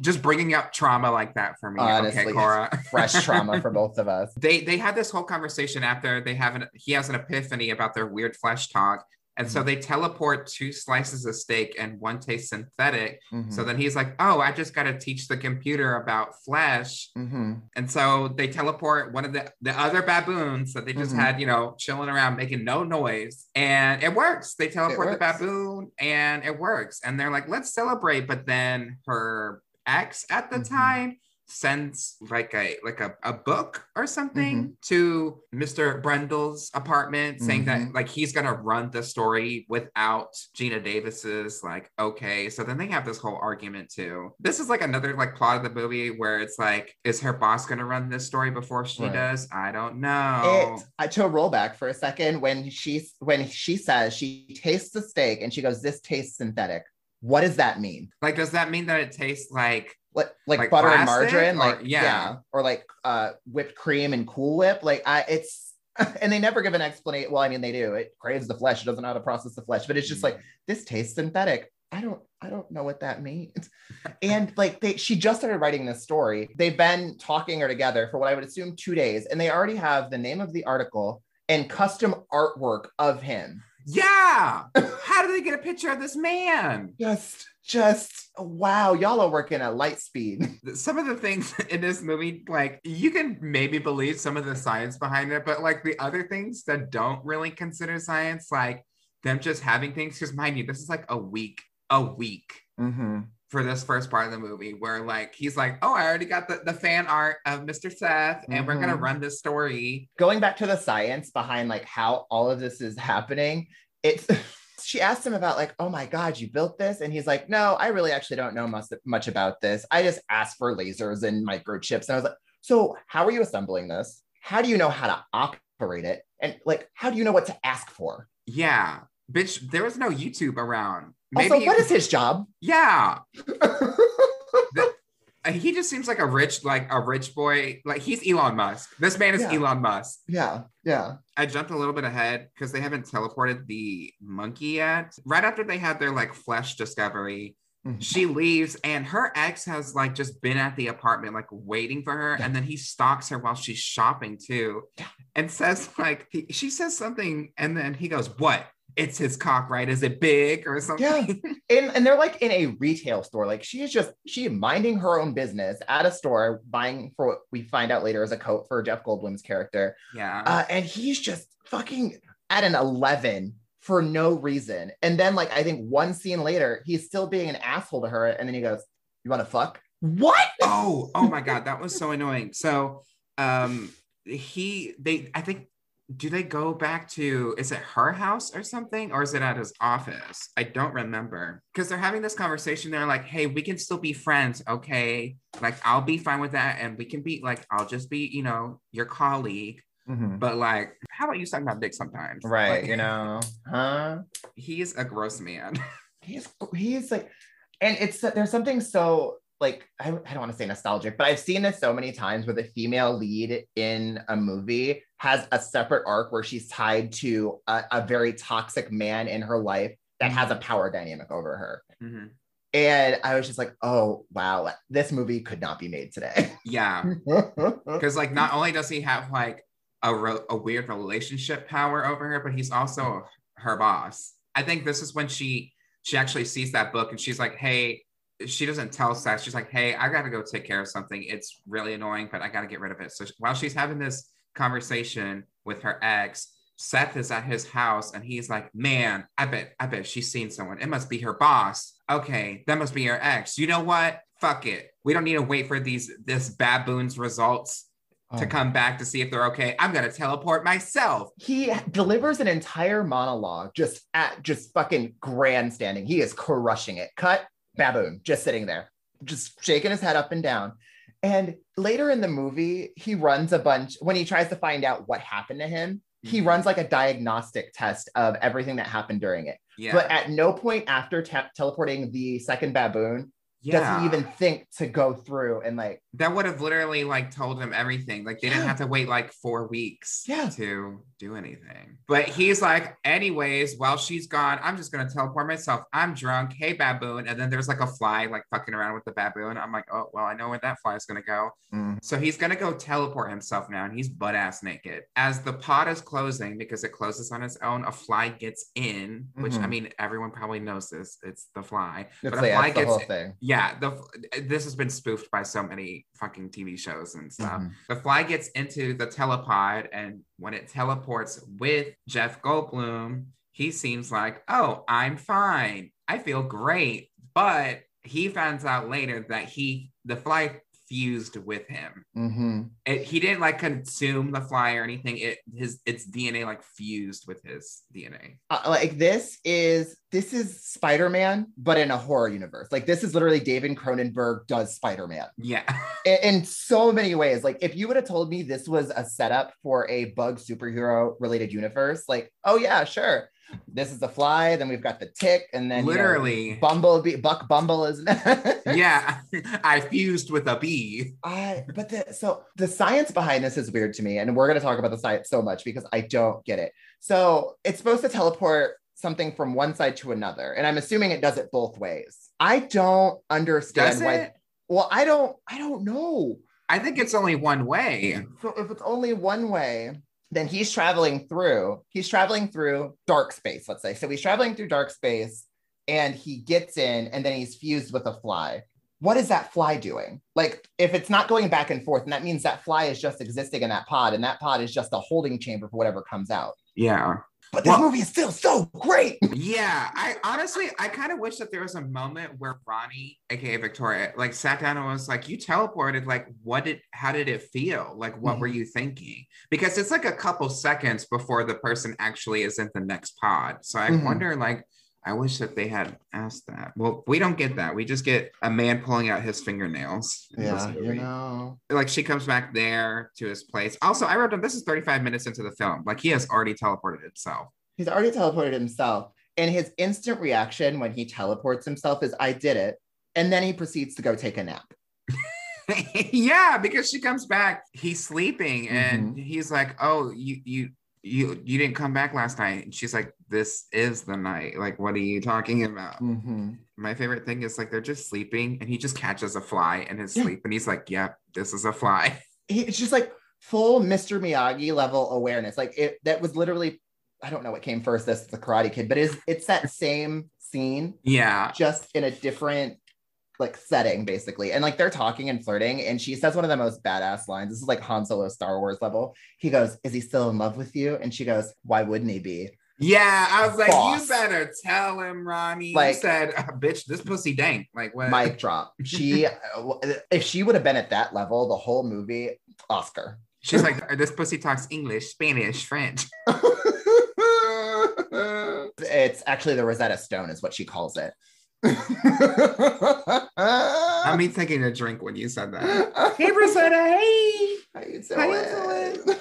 Speaker 1: just bringing up trauma like that for me.
Speaker 2: Honestly,
Speaker 1: okay, Cora.
Speaker 2: Fresh trauma for both of us.
Speaker 1: they they had this whole conversation after they have an he has an epiphany about their weird flesh talk and so
Speaker 2: Mhm.
Speaker 1: they teleport two slices of steak and one tastes synthetic
Speaker 2: Mhm.
Speaker 1: so then he's like oh i just got to teach the computer about flesh
Speaker 2: Mhm.
Speaker 1: and so they teleport one of the the other baboons that they just
Speaker 2: Mhm.
Speaker 1: had you know chilling around making no noise and it works they teleport the baboon and it works and they're like let's celebrate but then her ex at the
Speaker 2: Mhm.
Speaker 1: time sends like a like a, a book or something
Speaker 2: Mm-hmm.
Speaker 1: to Mr. Brundle's apartment saying that
Speaker 2: Mhm.
Speaker 1: like he's gonna run the story without Geena Davis's like okay so then they have this whole argument too this is like another like plot of the movie where it's like is her boss gonna run this story before she
Speaker 2: Right.
Speaker 1: does I don't know
Speaker 2: It I to roll back for a second when she when she says she tastes the steak and she goes, "This tastes synthetic." What does that mean?
Speaker 1: like does that mean that it tastes like
Speaker 2: Like like,
Speaker 1: Like
Speaker 2: butter and margarine,
Speaker 1: or-
Speaker 2: like
Speaker 1: yeah.
Speaker 2: yeah. or like uh whipped cream and Cool Whip. Like I, it's and they never give an explanation. Well, I mean they do. It craves the flesh. It doesn't know how to process the flesh, but it's just like this tastes synthetic. I don't I don't know what that means. and like they she just started writing this story. They've been talking her together for what I would assume 2 days and they already have the name of the article and custom artwork of him.
Speaker 1: yeah how did they get a picture of this man
Speaker 2: Just just wow, y'all are working at light speed.
Speaker 1: some of the things in this movie, like you can maybe believe some of the science behind it, but like the other things that don't really consider science, like them just having things, because mind you, this is like a week, a week
Speaker 2: Mm-hmm.
Speaker 1: for this first part of the movie where like he's like, Oh, I already got the, the fan art of Mr. Seth, and we're gonna
Speaker 2: Mhm.
Speaker 1: run this story.
Speaker 2: going back to the science behind like how all of this is happening it's she asked him about like oh my god you built this? And he's like no i really actually don't know much, much about this. I just asked for lasers and microchips. And i was like so how are you assembling this? How do you know how to operate it? And like how do you know what to ask for?
Speaker 1: Yeah. Bitch, there was no YouTube around. Maybe
Speaker 2: also what is his job?
Speaker 1: Yeah. he just seems like a rich, like a rich boy. Like he's Elon Musk. This man is
Speaker 2: Yeah.
Speaker 1: Elon Musk.
Speaker 2: yeah yeah
Speaker 1: I jumped a little bit ahead because they haven't teleported the monkey yet. Right after they had their like flesh discovery,
Speaker 2: Mhm.
Speaker 1: she leaves and her ex has like just been at the apartment like waiting for her and then he stalks her while she's shopping too
Speaker 2: Yeah.
Speaker 1: and says like he, she says something and then he goes what it's his cock right is it big or something
Speaker 2: Yeah. and, and they're like in a retail store. Like she is just she minding her own business at a store, buying for what we find out later is a coat for Jeff Goldblum's character.
Speaker 1: yeah
Speaker 2: Uh, and he's just fucking at an 11 for no reason. And then, like, I think one scene later, he's still being an asshole to her. And then he goes, You want to fuck? What?
Speaker 1: oh oh my god that was so annoying so um he they I think do they go back to is it her house or something or is it at his office? I don't remember. Because they're having this conversation they're like hey we can still be friends okay? Like i'll be fine with that and we can be like i'll just be you know your colleague.
Speaker 2: Mhm.
Speaker 1: but like how about you suck my dick sometimes?
Speaker 2: Right,
Speaker 1: Like,
Speaker 2: you know, huh?
Speaker 1: He's a gross man.
Speaker 2: He's he's like, and it's there's something so like I, I don't want to say nostalgic, but I've seen this so many times with a female lead in a movie has a separate arc where she's tied to a, a very toxic man in her life that has a power dynamic over her.
Speaker 1: Mhm.
Speaker 2: And I was just like, oh wow, this movie could not be made today.
Speaker 1: yeah because like not only does he have like a, re- a weird relationship power over her but he's also her boss i think this is when she she actually sees that book and she's like hey she doesn't tell Seth. She's like, hey, I gotta go take care of something. It's really annoying, but I gotta get rid of it. So while she's having this conversation with her ex, Seth is at his house and he's like, man, I bet, I bet she's seen someone. It must be her boss. Okay, that must be her ex. You know what? Fuck it. We don't need to wait for these this baboon's results to
Speaker 2: Oh.
Speaker 1: come back to see if they're okay. I'm gonna teleport myself.
Speaker 2: he delivers an entire monologue just at just fucking grandstanding. He is crushing it. Cut baboon, just sitting there, just shaking his head up and down. And later in the movie, he runs a bunch when he tries to find out what happened to him. He
Speaker 1: Mhm.
Speaker 2: runs like a diagnostic test of everything that happened during it.
Speaker 1: Yeah.
Speaker 2: But at no point after te- teleporting the second baboon
Speaker 1: yeah.
Speaker 2: does he even think to go through and like,
Speaker 1: that would have literally like told him everything. Like they didn't have to wait like four weeks
Speaker 2: Yeah.
Speaker 1: to do anything. But he's like, anyways, while she's gone, I'm just gonna teleport myself. I'm drunk. Hey baboon. And then there's like a fly like fucking around with the baboon. I'm like, oh well, I know where that fly is gonna go.
Speaker 2: mm,
Speaker 1: So he's gonna go teleport himself now, and he's butt ass naked. As the pod is closing, because it closes on its own, a fly gets in, which I
Speaker 2: Mhm.
Speaker 1: mean, everyone probably knows this. It's the fly.
Speaker 2: it's
Speaker 1: but a
Speaker 2: like,
Speaker 1: fly
Speaker 2: that's the
Speaker 1: gets
Speaker 2: whole thing.
Speaker 1: yeah, the this has been spoofed by so many fucking TV shows and stuff.
Speaker 2: Mhm.
Speaker 1: The fly gets into the telepod, and when it teleports with Jeff Goldblum, he seems like, oh, I'm fine. I feel great. But he finds out later that he, the fly fused with him.
Speaker 2: Mhm.
Speaker 1: It, he didn't like consume the fly or anything. It his its DNA like fused with his DNA.
Speaker 2: uh, like this is this is Spider-Man, but in a horror universe. Like this is literally David Cronenberg does Spider-Man
Speaker 1: Yeah.
Speaker 2: in, in so many ways. Like if you would have told me this was a setup for a bug superhero related universe, like oh yeah, sure. This is the fly, then we've got the tick, and then you know,
Speaker 1: Literally.
Speaker 2: Bumblebee, Buck Bumble is.
Speaker 1: yeah. I fused with a bee.
Speaker 2: I but the so the science behind this is weird to me, and we're going to talk about the science so much because I don't get it. So it's supposed to teleport something from one side to another, and I'm assuming it does it both ways. I don't understand why. Well, I don't. I don't know.
Speaker 1: I think it's only one way.
Speaker 2: So if it's only one way, then he's traveling through. He's traveling through dark space. Let's say. So he's traveling through dark space, and he gets in, and then he's fused with a fly. What is that fly doing? Like, if it's not going back and forth, and that means that fly is just existing in that pod, and that pod is just a holding chamber for whatever comes out.
Speaker 1: Yeah.
Speaker 2: But this
Speaker 1: Well-
Speaker 2: movie is still so great.
Speaker 1: Yeah. I honestly, I kind of wish that there was a moment where Ronnie, aka Victoria, like sat down and was like, You teleported. Like, what did, how did it feel? Like, what were you thinking? Because it's like a couple seconds before the person actually is in the next pod. So I
Speaker 2: Mhm.
Speaker 1: wonder, like, I wish that they had asked that. Well, we don't get that. We just get a man pulling out his fingernails.
Speaker 2: Yeah, you know.
Speaker 1: like she comes back there to his place. Also, I wrote down this is 35 minutes into the film. Like he has already teleported himself.
Speaker 2: He's already teleported himself. And his instant reaction when he teleports himself is, I did it. And then he proceeds to go take a nap.
Speaker 1: yeah, because she comes back, he's sleeping, and
Speaker 2: Mm-hmm.
Speaker 1: he's like, "Oh, you you you you didn't come back last night." And she's like, "This is the night. Like, what are you talking about?"
Speaker 2: Mm-hmm.
Speaker 1: My favorite thing is like they're just sleeping, and he just catches a fly in his
Speaker 2: Yeah.
Speaker 1: sleep, and he's like, "Yep, this is a fly."
Speaker 2: He- It's just like full Mr. Miyagi level awareness. Like it that was literally, I don't know what came first, this is the Karate Kid, but it's it's that same scene,
Speaker 1: Yeah,
Speaker 2: just in a different like setting, basically. And like they're talking and flirting, and she says one of the most badass lines. This is like Han Solo Star Wars level. He goes, Is he still in love with you? And she goes, Why wouldn't he be?
Speaker 1: yeah. I was like,
Speaker 2: Boss.
Speaker 1: "You better tell him, Ronnie."
Speaker 2: Like-
Speaker 1: you said, "Uh, "Bitch, this pussy dank." Like what?
Speaker 2: Mic drop. She if she would have been at that level the whole movie, Oscar.
Speaker 1: She's like, this pussy talks English, Spanish, French.
Speaker 2: it's actually the Rosetta Stone, is what she calls it.
Speaker 1: I mean, taking a drink when you said that. Hey, Rosetta, hey.
Speaker 2: How you
Speaker 1: How you
Speaker 2: doing?
Speaker 1: doing?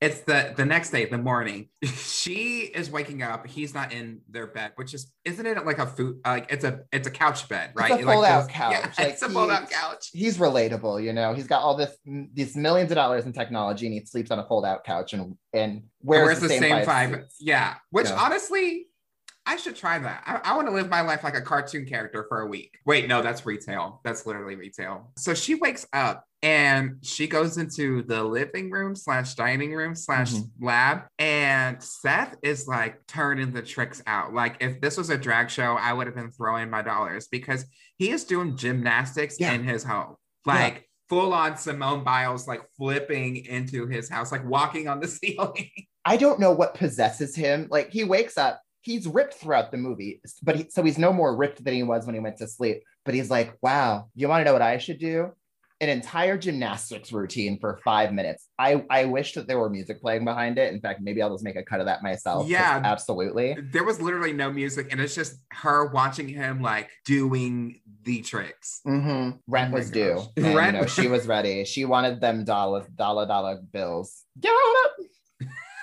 Speaker 1: It's the the next day, the morning. She is waking up. He's not in their bed, which is isn't it like a food like it's a it's a couch bed, right?
Speaker 2: a
Speaker 1: Like
Speaker 2: fold-out
Speaker 1: those-
Speaker 2: couch.
Speaker 1: Yeah,
Speaker 2: Like,
Speaker 1: it's a
Speaker 2: he-
Speaker 1: fold out couch.
Speaker 2: He's relatable, you know. He's got all this these millions of dollars in technology, and he sleeps on a fold-out couch and and wears,
Speaker 1: Where's the, same, five?
Speaker 2: suits.
Speaker 1: Yeah, which
Speaker 2: Yeah.
Speaker 1: honestly, I should try that. I, I want to live my life like a cartoon character for a week. Wait, no, that's retail. That's literally retail. So she wakes up and she goes into the living room slash dining room slash
Speaker 2: Mhm.
Speaker 1: lab, and Seth is like turning the tricks out. Like if this was a drag show, I would have been throwing my dollars because he is doing gymnastics
Speaker 2: Yeah.
Speaker 1: in his home, like. Full on Simone Biles, like flipping into his house, like walking on the ceiling.
Speaker 2: I don't know what possesses him. Like he wakes up, he's ripped throughout the movie, but he, so he's no more ripped than he was when he went to sleep. But he's like, wow, you want to know what I should do? An entire gymnastics routine for five minutes. I I wish that there were music playing behind it. In fact, maybe I'll just make a cut of that myself.
Speaker 1: Yeah.
Speaker 2: absolutely.
Speaker 1: there was literally no music and it's just her watching him like doing the tricks
Speaker 2: Mm-hmm. Rent
Speaker 1: Oh
Speaker 2: was due.
Speaker 1: gosh.
Speaker 2: And, you
Speaker 1: Rent-
Speaker 2: know, she was ready. She wanted them dollar dollar dollar bills. Get on up.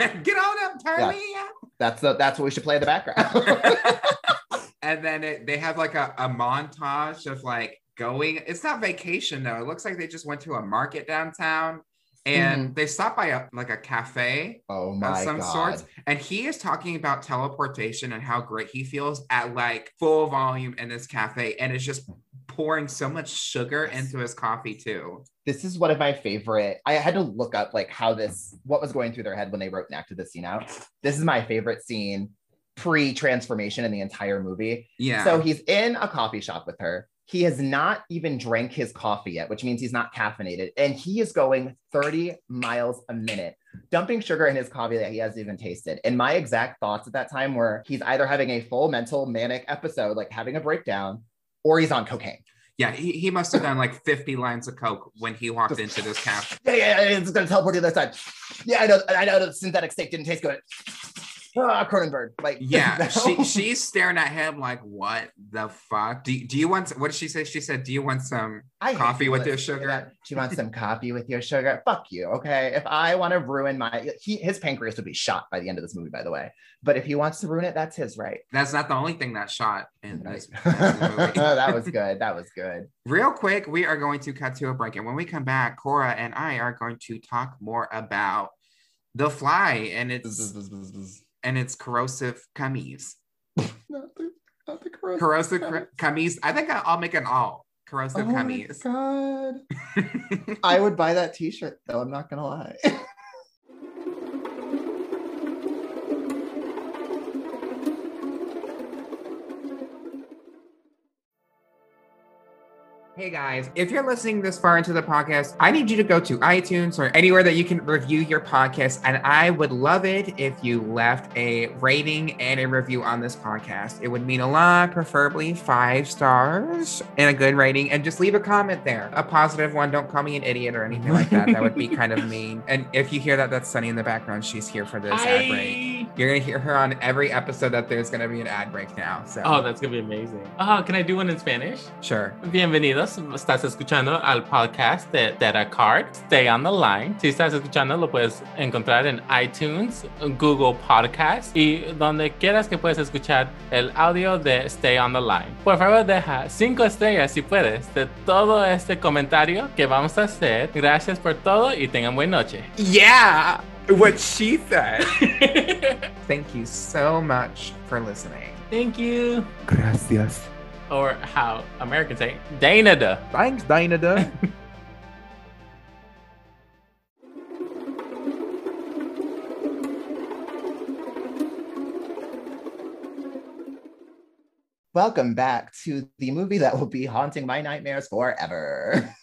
Speaker 1: get on up
Speaker 2: Yeah.
Speaker 1: turn me
Speaker 2: That's the that's what we should play in the background.
Speaker 1: and then it, they have like a, a montage of like going it's not vacation though it looks like they just went to a market downtown and mm-hmm. they stopped by a like a cafe
Speaker 2: oh
Speaker 1: of some
Speaker 2: god.
Speaker 1: sorts and he is talking about teleportation and how great he feels at like full volume in this cafe and is just pouring so much sugar
Speaker 2: Yes.
Speaker 1: into his coffee too
Speaker 2: this is one of my favorite. I had to look up like how this what was going through their head when they wrote and acted this scene out. This is my favorite scene pre-transformation in the entire movie.
Speaker 1: yeah
Speaker 2: So he's in a coffee shop with her. He has not even drank his coffee yet, which means he's not caffeinated. And he is going 30 miles a minute, dumping sugar in his coffee that he hasn't even tasted. And my exact thoughts at that time were he's either having a full mental manic episode, like having a breakdown, or he's on cocaine.
Speaker 1: Yeah, he, he must have done like 50 lines of coke when he walked into this cafe.
Speaker 2: Yeah, yeah, it's gonna teleport to the other side. Yeah, I know, I know the synthetic steak didn't taste good. Ah, Cronenberg. Like,
Speaker 1: Yeah,
Speaker 2: no.
Speaker 1: she she's staring at him like, what the fuck? Do, do you want what did she say? She said, Do you want some
Speaker 2: I
Speaker 1: coffee with your sugar?
Speaker 2: that. She wants some coffee with your sugar. Fuck you. Okay. If I want to ruin my, he, his pancreas would be shot by the end of this movie, by the way. But if he wants to ruin it, that's his right.
Speaker 1: That's not the only thing that shot in
Speaker 2: Right.
Speaker 1: this, in this movie.
Speaker 2: that was good. That was good.
Speaker 1: Real quick, we are going to cut to a break. And when we come back, Cora and I are going to talk more about the fly and its and its corrosive cummies.
Speaker 2: not the, not the corrosive.
Speaker 1: Corrosive
Speaker 2: cummies.
Speaker 1: cr- cummies. I think I'll make an all corrosive
Speaker 2: Oh my god. I would buy that t-shirt though, I'm not gonna lie.
Speaker 1: Hey guys, if you're listening this far into the podcast, I need you to go to iTunes or anywhere that you can review your podcast. And I would love it if you left a rating and a review on this podcast. It would mean a lot, preferably five stars and a good rating. And just leave a comment there, a positive one. Don't call me an idiot or anything like that. That would be kind of mean. And if you hear that, that's Sunny in the background. She's here for this ad break. You're going to hear her on every episode that there's going to be an ad break now. So,
Speaker 3: Oh, that's gonna be amazing. Oh, can I do one in Spanish?
Speaker 1: sure.
Speaker 3: Bienvenidos. Estás escuchando al podcast de Data Card. Stay on the line. Si estás escuchando, lo puedes encontrar en iTunes, Google Podcast y donde quieras que puedes escuchar el audio de Stay on the Line. Por favor, deja cinco estrellas si puedes de todo este comentario que vamos a hacer. Gracias por todo y tengan buena noche.
Speaker 1: Yeah, what she said. Thank you so much for listening.
Speaker 3: Thank you.
Speaker 1: Gracias.
Speaker 3: Or how Americans say, Dana da.
Speaker 1: Thanks, Dinah.
Speaker 2: Welcome back to the movie that will be haunting my nightmares forever.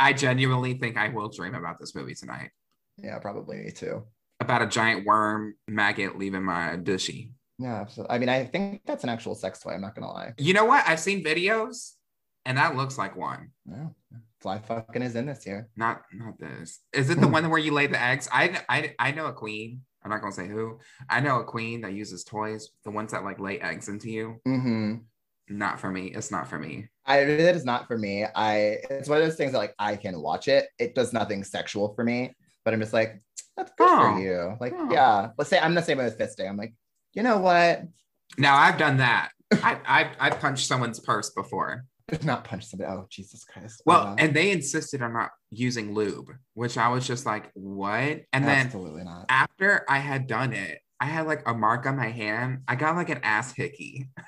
Speaker 1: I genuinely think I will dream about this movie tonight.
Speaker 2: Yeah, probably me too.
Speaker 1: About a giant worm maggot leaving my dushy.
Speaker 2: Yeah, absolutely. I mean, I think that's an actual sex toy. I'm not gonna lie.
Speaker 1: You know what? I've seen videos and that looks like one.
Speaker 2: Yeah. Fly fucking is in this year.
Speaker 1: Not not this. Is it the one where you lay the eggs? I I I know a queen. I'm not gonna say who. I know a queen that uses toys. The ones that like lay eggs into you.
Speaker 2: hmm
Speaker 1: Not for me. It's not for me.
Speaker 2: I it is not for me. I it's one of those things that like I can watch it. It does nothing sexual for me, but I'm just like, that's good
Speaker 1: Oh.
Speaker 2: for you. Like,
Speaker 1: Oh.
Speaker 2: yeah. Let's say I'm the same with fisting. I'm like, you know what?
Speaker 1: Now I've done that. I I I punched someone's purse before.
Speaker 2: Not punch somebody. Oh, Jesus Christ.
Speaker 1: Well, and they insisted on not using lube, which I was just like, what? And then
Speaker 2: absolutely not.
Speaker 1: after I had done it, I had like a mark on my hand. I got like an ass hickey.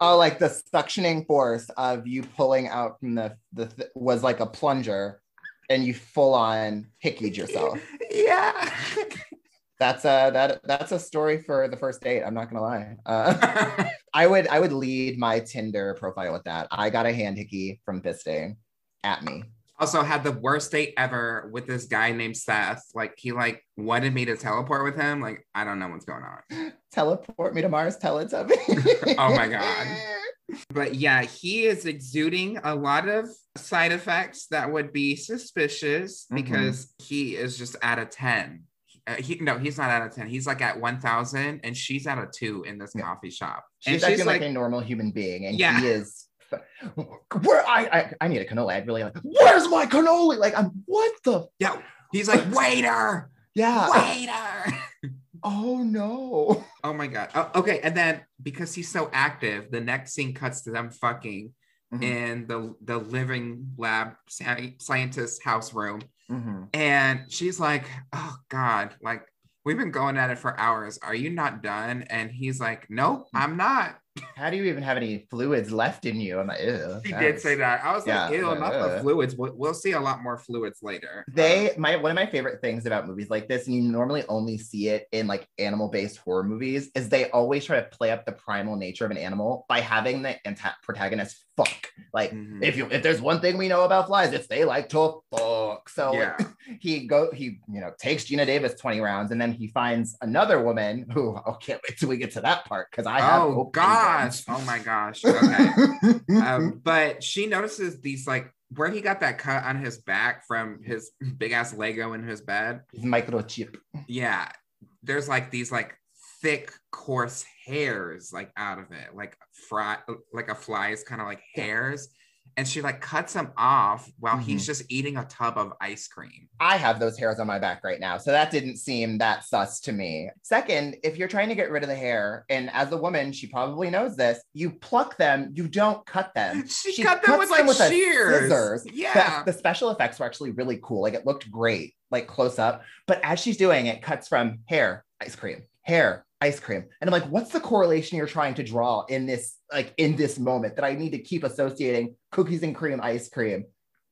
Speaker 2: Oh, like the suctioning force of you pulling out from the the th- was like a plunger, and you full on hickeyed yourself.
Speaker 1: Yeah.
Speaker 2: That's a that that's a story for the first date. I'm not gonna lie. Uh, I would I would lead my Tinder profile with that. I got a hand hickey from fisting at me.
Speaker 1: Also had the worst date ever with this guy named Seth. Like he like wanted me to teleport with him. Like I don't know what's going on.
Speaker 2: Teleport me to Mars, Teletubby.
Speaker 1: Oh my God. But yeah, he is exuding a lot of side effects that would be suspicious
Speaker 2: Mhm.
Speaker 1: because he is just at a 10. Uh, he no, he's not at a 10. He's like at 1000 and she's at a 2 in this
Speaker 2: Yeah.
Speaker 1: coffee shop.
Speaker 2: She's
Speaker 1: and
Speaker 2: acting like, a normal human being, and
Speaker 1: Yeah.
Speaker 2: he is. Where I, I I need a cannoli. I'd really like. Where's my cannoli? Like I'm. What the?
Speaker 1: yeah, he's like waiter,
Speaker 2: Yeah.
Speaker 1: waiter.
Speaker 2: Oh no.
Speaker 1: Oh my god. Oh, okay, and then because he's so active, the next scene cuts to them fucking
Speaker 2: Mhm.
Speaker 1: in the the living lab sci- scientist house room,
Speaker 2: Mhm.
Speaker 1: and she's like, "Oh God, like we've been going at it for hours. Are you not done?" And he's like, "Nope, I'm not."
Speaker 2: How do you even have any fluids left in you? I'm like, ew.
Speaker 1: He
Speaker 2: that
Speaker 1: did say that. I was like,
Speaker 2: Yeah,
Speaker 1: "Ew,
Speaker 2: like,
Speaker 1: not the fluids." We'll, we'll see a lot more fluids later.
Speaker 2: They um, my one of my favorite things about movies like this, and you normally only see it in like animal-based horror movies, is they always try to play up the primal nature of an animal by having the anta- protagonist fuck. Like
Speaker 1: Mhm.
Speaker 2: if you if there's one thing we know about flies, it's they like to fuck. So
Speaker 1: yeah,
Speaker 2: he go he you know takes Geena Davis 20 rounds and then he finds another woman who oh can't wait till we get to that part because I have
Speaker 1: oh gosh,
Speaker 2: guns.
Speaker 1: oh my gosh. Okay. um, but she notices these like where he got that cut on his back from his big ass Lego in his bed.
Speaker 2: Microchip.
Speaker 1: Yeah, there's like these like thick, coarse hairs like out of it, like fry, like a fly's kind of like hairs, and she like cuts them off while he's mm-hmm. just eating a tub of ice cream.
Speaker 2: I have those hairs on my back right now. So that didn't seem that sus to me. Second, if you're trying to get rid of the hair, and as a woman, she probably knows this, you pluck them, you don't cut them.
Speaker 1: She, cut them with like
Speaker 2: a
Speaker 1: shears.
Speaker 2: scissors.
Speaker 1: Yeah.
Speaker 2: The special effects were actually really cool. Like it looked great, like close up. But as she's doing it, cuts from hair, ice cream, hair, ice cream. And I'm like, what's the correlation you're trying to draw in this, like in this moment that I need to keep associating cookies and cream, ice cream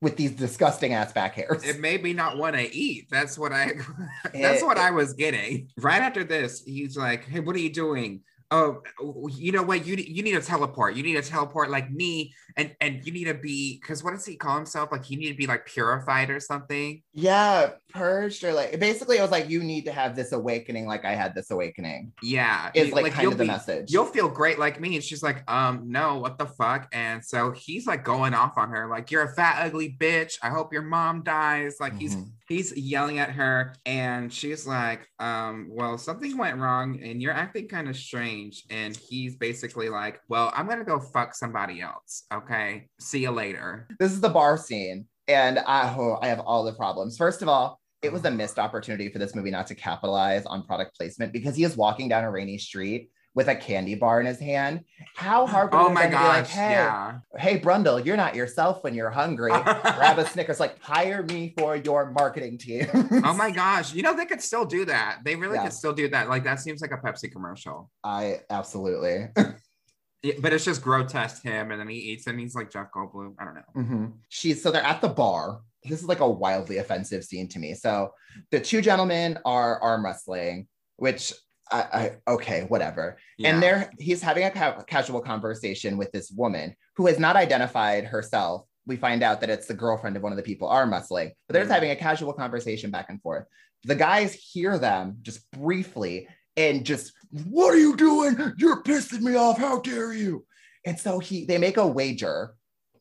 Speaker 2: with these disgusting ass back hairs?
Speaker 1: it made me not want to eat. That's what I that's what I was getting. Right after this, he's like, Hey, what are you doing? Oh, you know what? You you need to teleport. You need to teleport like me, and and you need to be because what does he call himself? Like you need to be like purified or something.
Speaker 2: Yeah, purged or like basically it was like you need to have this awakening like I had this awakening.
Speaker 1: Yeah,
Speaker 2: Is
Speaker 1: he-
Speaker 2: like, kind of the
Speaker 1: be-
Speaker 2: message.
Speaker 1: You'll feel great like me. And she's like, um, no, what the fuck? And so he's like going off on her, like, you're a fat, ugly bitch. I hope your mom dies. Like he's
Speaker 2: Mhm.
Speaker 1: he's yelling at her, and she's like, um, well, something went wrong, and you're acting kind of strange. And he's basically like, well, I'm gonna go fuck somebody else. Okay. See you later.
Speaker 2: This is the bar scene, and I oh, I have all the problems. First of all, it was a missed opportunity for this movie not to capitalize on product placement because he is walking down a rainy street with a candy bar in his hand. How hard would it
Speaker 1: Oh my
Speaker 2: to be like, hey,
Speaker 1: yeah.
Speaker 2: hey, Brundle, you're not yourself when you're hungry. Grab a Snickers, like hire me for your marketing team.
Speaker 1: Oh my gosh. You know, they could still do that. They really
Speaker 2: Yeah.
Speaker 1: could still do that. Like that seems like a Pepsi commercial.
Speaker 2: I absolutely.
Speaker 1: Yeah, but it's just grotesque him, and then he eats and he's like Jeff Goldblum. I don't know.
Speaker 2: Mhm. She's so they're at the bar. This is like a wildly offensive scene to me. So the two gentlemen are arm wrestling, which I, I okay, whatever.
Speaker 1: Yeah.
Speaker 2: And they're he's having a ca- casual conversation with this woman who has not identified herself. We find out that it's the girlfriend of one of the people arm wrestling, but they're just
Speaker 1: Mhm.
Speaker 2: having a casual conversation back and forth. The guys hear them just briefly and just, what are you doing? You're pissing me off. How dare you? And so he they make a wager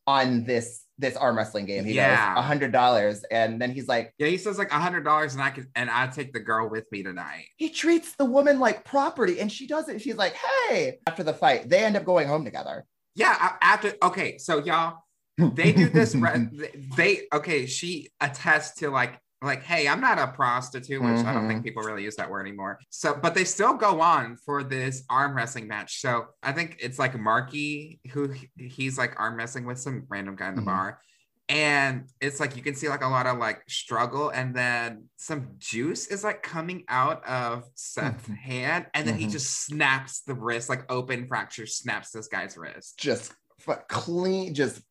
Speaker 2: on this this arm wrestling game. He
Speaker 1: Yeah.
Speaker 2: goes a hundred dollars, and then he's like,
Speaker 1: Yeah, he says like a hundred dollars, and I can and I take the girl with me tonight.
Speaker 2: he treats the woman like property, and she does it. She's like, hey. After the fight, they end up going home together.
Speaker 1: Yeah, after okay, so y'all they do this. Re- they okay. She attests to like like, hey, I'm not a prostitute, which I don't think people really use that word anymore. So, but they still go on for this arm wrestling match. So I think it's like Marky who he's like arm wrestling with some random guy in the
Speaker 2: Mhm.
Speaker 1: bar. And it's like you can see like a lot of like struggle, and then some juice is like coming out of Seth's
Speaker 2: Mhm.
Speaker 1: hand, and then he
Speaker 2: Mhm.
Speaker 1: just snaps the wrist, like open fracture, snaps this guy's wrist.
Speaker 2: just f- clean, just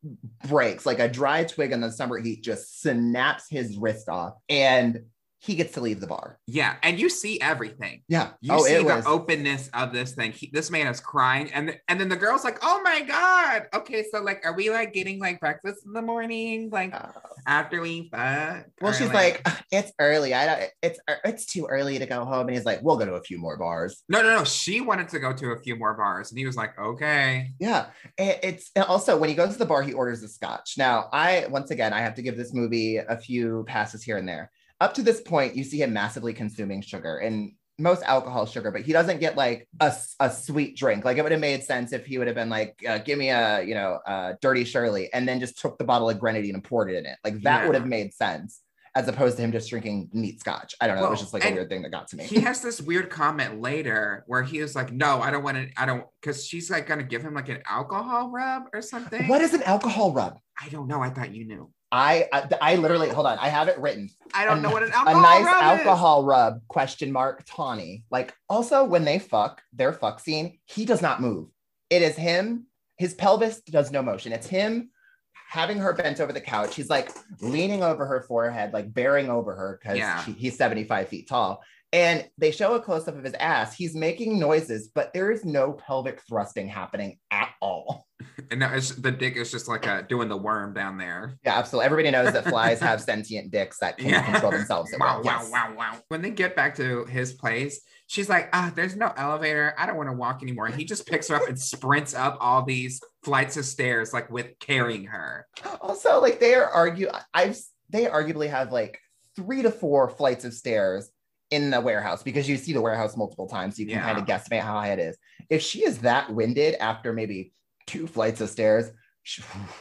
Speaker 2: breaks. Like a dry twig in the summer heat, just snaps his wrist off, and he gets to leave the bar.
Speaker 1: Yeah, and you see everything.
Speaker 2: Yeah.
Speaker 1: You
Speaker 2: oh,
Speaker 1: see
Speaker 2: it
Speaker 1: the
Speaker 2: was.
Speaker 1: openness of this thing. He, this man is crying, and th- and then the girl's like, "Oh my god, okay, so like, are we like getting like breakfast in the morning, like
Speaker 2: Uh,
Speaker 1: after we fuck?"
Speaker 2: well,
Speaker 1: Or,
Speaker 2: she's like, it's early. I don't. It's it's too early to go home, and he's like, we'll go to a few more bars.
Speaker 1: "No, no, no." She wanted to go to a few more bars, and he was like, "Okay."
Speaker 2: Yeah, and it's also when he goes to the bar, he orders a scotch. Now, I once again, I have to give this movie a few passes here and there. Up to this point, you see him massively consuming sugar and most alcohol sugar, but he doesn't get like a, a sweet drink. Like it would have made sense if he would have been like, uh, "Give me a you know a dirty Shirley," and then just took the bottle of grenadine and poured it in it. Like that
Speaker 1: Yeah.
Speaker 2: would have made sense. As opposed to him just drinking neat scotch. I don't know. it was just like a weird thing that got to me.
Speaker 1: He has this weird comment later where he was like, "No, I don't want to. I don't," because she's like gonna give him like an alcohol rub or something.
Speaker 2: what is an alcohol rub?
Speaker 1: I don't know. I thought you knew.
Speaker 2: I, I I literally hold on. I have it written.
Speaker 1: I don't
Speaker 2: A
Speaker 1: know what an
Speaker 2: a
Speaker 1: alcohol
Speaker 2: nice
Speaker 1: rub is.
Speaker 2: A nice alcohol rub question mark tawny like also when they fuck their fuck scene he does not move it is him his pelvis does no motion it's him having her bent over the couch he's like leaning over her forehead like bearing over her because
Speaker 1: Yeah.
Speaker 2: he's 75 feet tall and they show a close-up of his ass he's making noises but there is no pelvic thrusting happening at all
Speaker 1: And no, it's, the dick is just like a, doing the worm down there.
Speaker 2: yeah absolutely everybody knows that flies have sentient dicks that can control themselves at
Speaker 1: wow,
Speaker 2: will.
Speaker 1: wow,
Speaker 2: Yes.
Speaker 1: wow, wow. When they get back to his place, she's like, ah, there's no elevator. I don't want to walk anymore. And he just picks her up and sprints up all these flights of stairs, like with carrying her.
Speaker 2: also like they are argue i've they arguably have like three to four flights of stairs in the warehouse because you see the warehouse multiple times so you can
Speaker 1: Yeah.
Speaker 2: kind of guesstimate how high it is if she is that winded after maybe two flights of stairs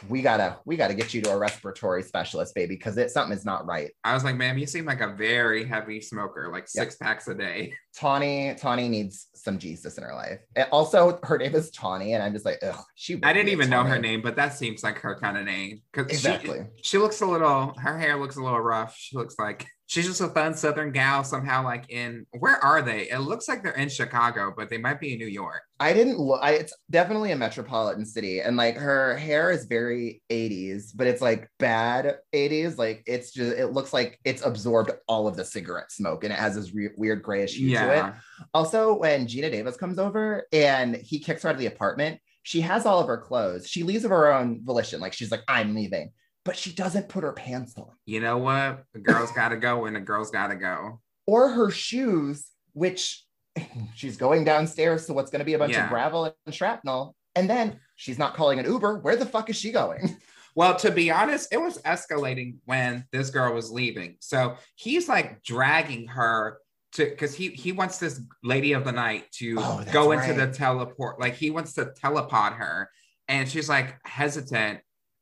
Speaker 2: we gotta we gotta get you to a respiratory specialist baby because it something is not right
Speaker 1: I was like, ma'am, you seem like a very heavy smoker, like six packs a day.
Speaker 2: tawny tawny needs some jesus in her life and also her name is tawny and i'm just like ugh she
Speaker 1: I didn't even know her name, but that seems like her kind of name. Because
Speaker 2: exactly
Speaker 1: she, she looks a little, her hair looks a little rough. She looks like she's just a fun Southern gal somehow, like in, where are they? It looks like they're in Chicago, but they might be in New York.
Speaker 2: I didn't look. I, it's definitely a metropolitan city, and like her hair is very 80s, but it's like bad 80s. Like it's just it looks like it's absorbed all of the cigarette smoke, and it has this re- weird grayish hue to it. Also, when Geena Davis comes over and he kicks her out of the apartment, she has all of her clothes. She leaves of her own volition. Like she's like, I'm leaving, but she doesn't put her pants on
Speaker 1: You know what? A girl's got to go and a girl's got to go.
Speaker 2: or her shoes, which she's going downstairs to what's going to be a bunch
Speaker 1: Yeah.
Speaker 2: of gravel and shrapnel. And then she's not calling an Uber. Where the fuck is she going?
Speaker 1: Well, to be honest, it was escalating when this girl was leaving. So he's like dragging her to because he he wants this lady of the night to
Speaker 2: Oh,
Speaker 1: go into the teleport. Like he wants to telepod her, and she's like hesitant.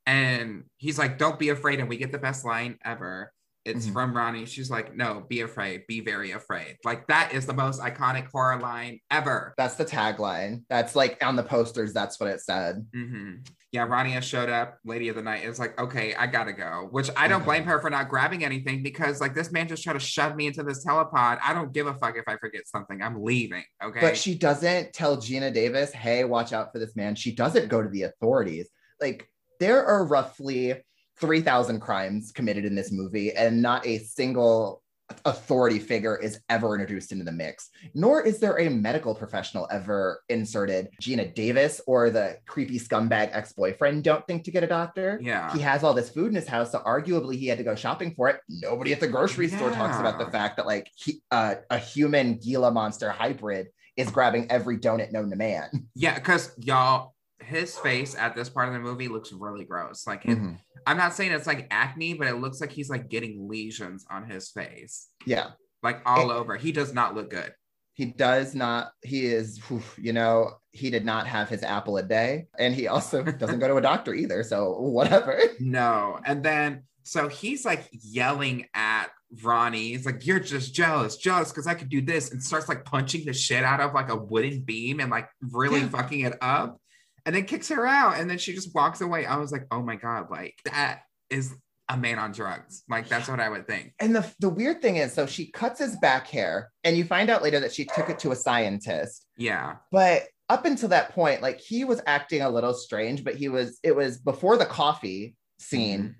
Speaker 1: And he's like, "Don't be afraid." And we get the best line ever. It's
Speaker 2: Mhm.
Speaker 1: from Ronnie. She's like, "No, be afraid. Be very afraid." Like that is the most iconic horror line ever.
Speaker 2: That's the tagline. That's like on the posters. That's what it said.
Speaker 1: hmm Yeah, Rania showed up, Lady of the Night. It's like, okay, I gotta go. Which I don't
Speaker 2: Mhm.
Speaker 1: blame her for not grabbing anything because, like, this man just tried to shove me into this telepod. I don't give a fuck if I forget something. I'm leaving. Okay.
Speaker 2: But she doesn't tell Geena Davis, hey, watch out for this man. She doesn't go to the authorities. Like, there are roughly 3,000 crimes committed in this movie, and not a single authority figure is ever introduced into the mix. Nor is there a medical professional ever inserted. Geena Davis or the creepy scumbag ex boyfriend don't think to get a doctor.
Speaker 1: yeah.
Speaker 2: He has all this food in his house, so arguably he had to go shopping for it. Nobody at the grocery store talks about the fact that like he, uh, a human Gila monster hybrid is grabbing every donut known to man.
Speaker 1: Yeah, because y'all, his face at this part of the movie looks really gross. Like it-
Speaker 2: Mhm.
Speaker 1: I'm not saying it's like acne, but it looks like he's like getting lesions on his face,
Speaker 2: Yeah.
Speaker 1: like all over. He does not look good.
Speaker 2: He does not, he is, you know, he did not have his apple a day. And he also doesn't go to a doctor either. So whatever.
Speaker 1: No. And then so he's like yelling at Ronnie. He's like, You're just jealous, jealous because I could do this, and starts like punching the shit out of like a wooden beam and like really
Speaker 2: Yeah.
Speaker 1: fucking it up. And then kicks her out. And then she just walks away. I was like, Oh my God, like that is a man on drugs. Like that's what I would think.
Speaker 2: And the, the weird thing is, so she cuts his back hair, and you find out later that she took it to a scientist.
Speaker 1: Yeah.
Speaker 2: But up until that point, like he was acting a little strange, but he was, it was before the coffee scene.
Speaker 1: Mhm.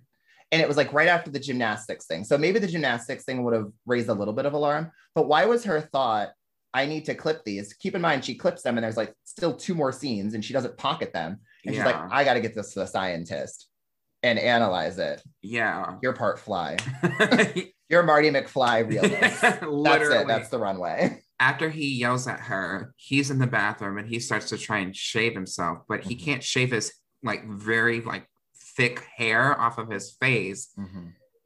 Speaker 2: And it was like right after the gymnastics thing. So maybe the gymnastics thing would have raised a little bit of alarm. But why was her thought, I need to clip these? Keep in mind, she clips them and there's like still two more scenes and she doesn't pocket them. And she's like, I got to get this to the scientist and analyze it.
Speaker 1: Yeah.
Speaker 2: Your part fly. You're Marty McFly realist. That's it. That's the runway.
Speaker 1: after he yells at her, he's in the bathroom and he starts to try and shave himself, but he
Speaker 2: Mhm.
Speaker 1: can't shave his like very like thick hair off of his face.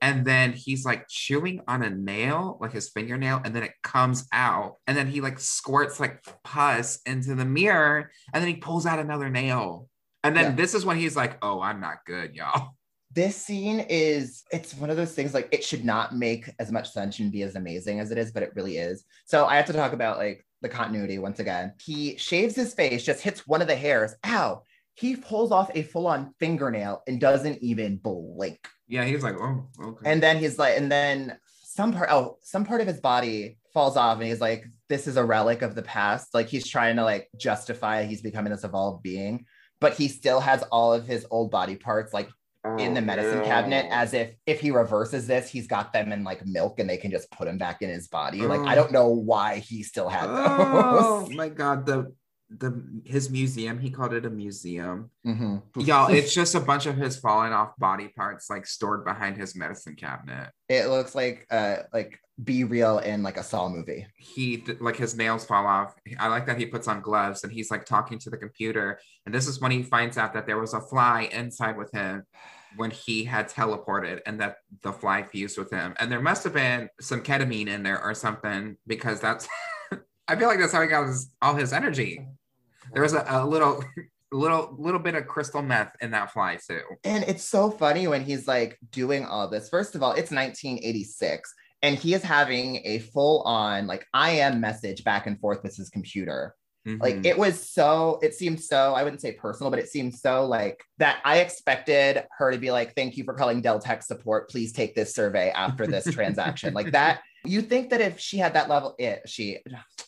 Speaker 1: And then he's like chewing on a nail, like his fingernail, and then it comes out. And then he like squirts like pus into the mirror, and then he pulls out another nail. And then
Speaker 2: Yeah.
Speaker 1: this is when he's like, Oh, I'm not good, y'all.
Speaker 2: This scene is, it's one of those things like it should not make as much sense and be as amazing as it is, but it really is. So I have to talk about like the continuity once again. He shaves his face, just hits one of the hairs. Ow. He pulls off a full on fingernail and doesn't even blink.
Speaker 1: Yeah, he's like, Oh, okay.
Speaker 2: And then he's like, and then some part, oh, some part of his body falls off and he's like, this is a relic of the past. Like he's trying to like justify he's becoming this evolved being, but he still has all of his old body parts like in the
Speaker 1: Oh,
Speaker 2: medicine
Speaker 1: no.
Speaker 2: cabinet as if if he reverses this he's got them in like milk and they can just put him back in his body like i
Speaker 1: Oh.
Speaker 2: don't know why he still had
Speaker 1: Oh my god, the the his museum, he called it a museum.
Speaker 2: Mhm.
Speaker 1: Y'all, it's just a bunch of his fallen off body parts like stored behind his medicine cabinet.
Speaker 2: it looks like uh like be real in like a saw movie
Speaker 1: He like his nails fall off. I like that he puts on gloves and he's like talking to the computer. And this is when he finds out that there was a fly inside with him when he had teleported and that the fly fused with him. And there must have been some ketamine in there or something because that's I feel like that's how he got his, all his energy. There was a, a little little little bit of crystal meth in that fly too.
Speaker 2: and it's so funny when he's like doing all this first of all it's 1986 and he is having a full on like i am message back and forth with his computer Like
Speaker 1: Mhm.
Speaker 2: it was so, it seemed so, I wouldn't say personal, but it seemed so like that I expected her to be like, thank you for calling Dell Tech support. Please take this survey after this transaction. Like that, you think that if she had that level, it, she,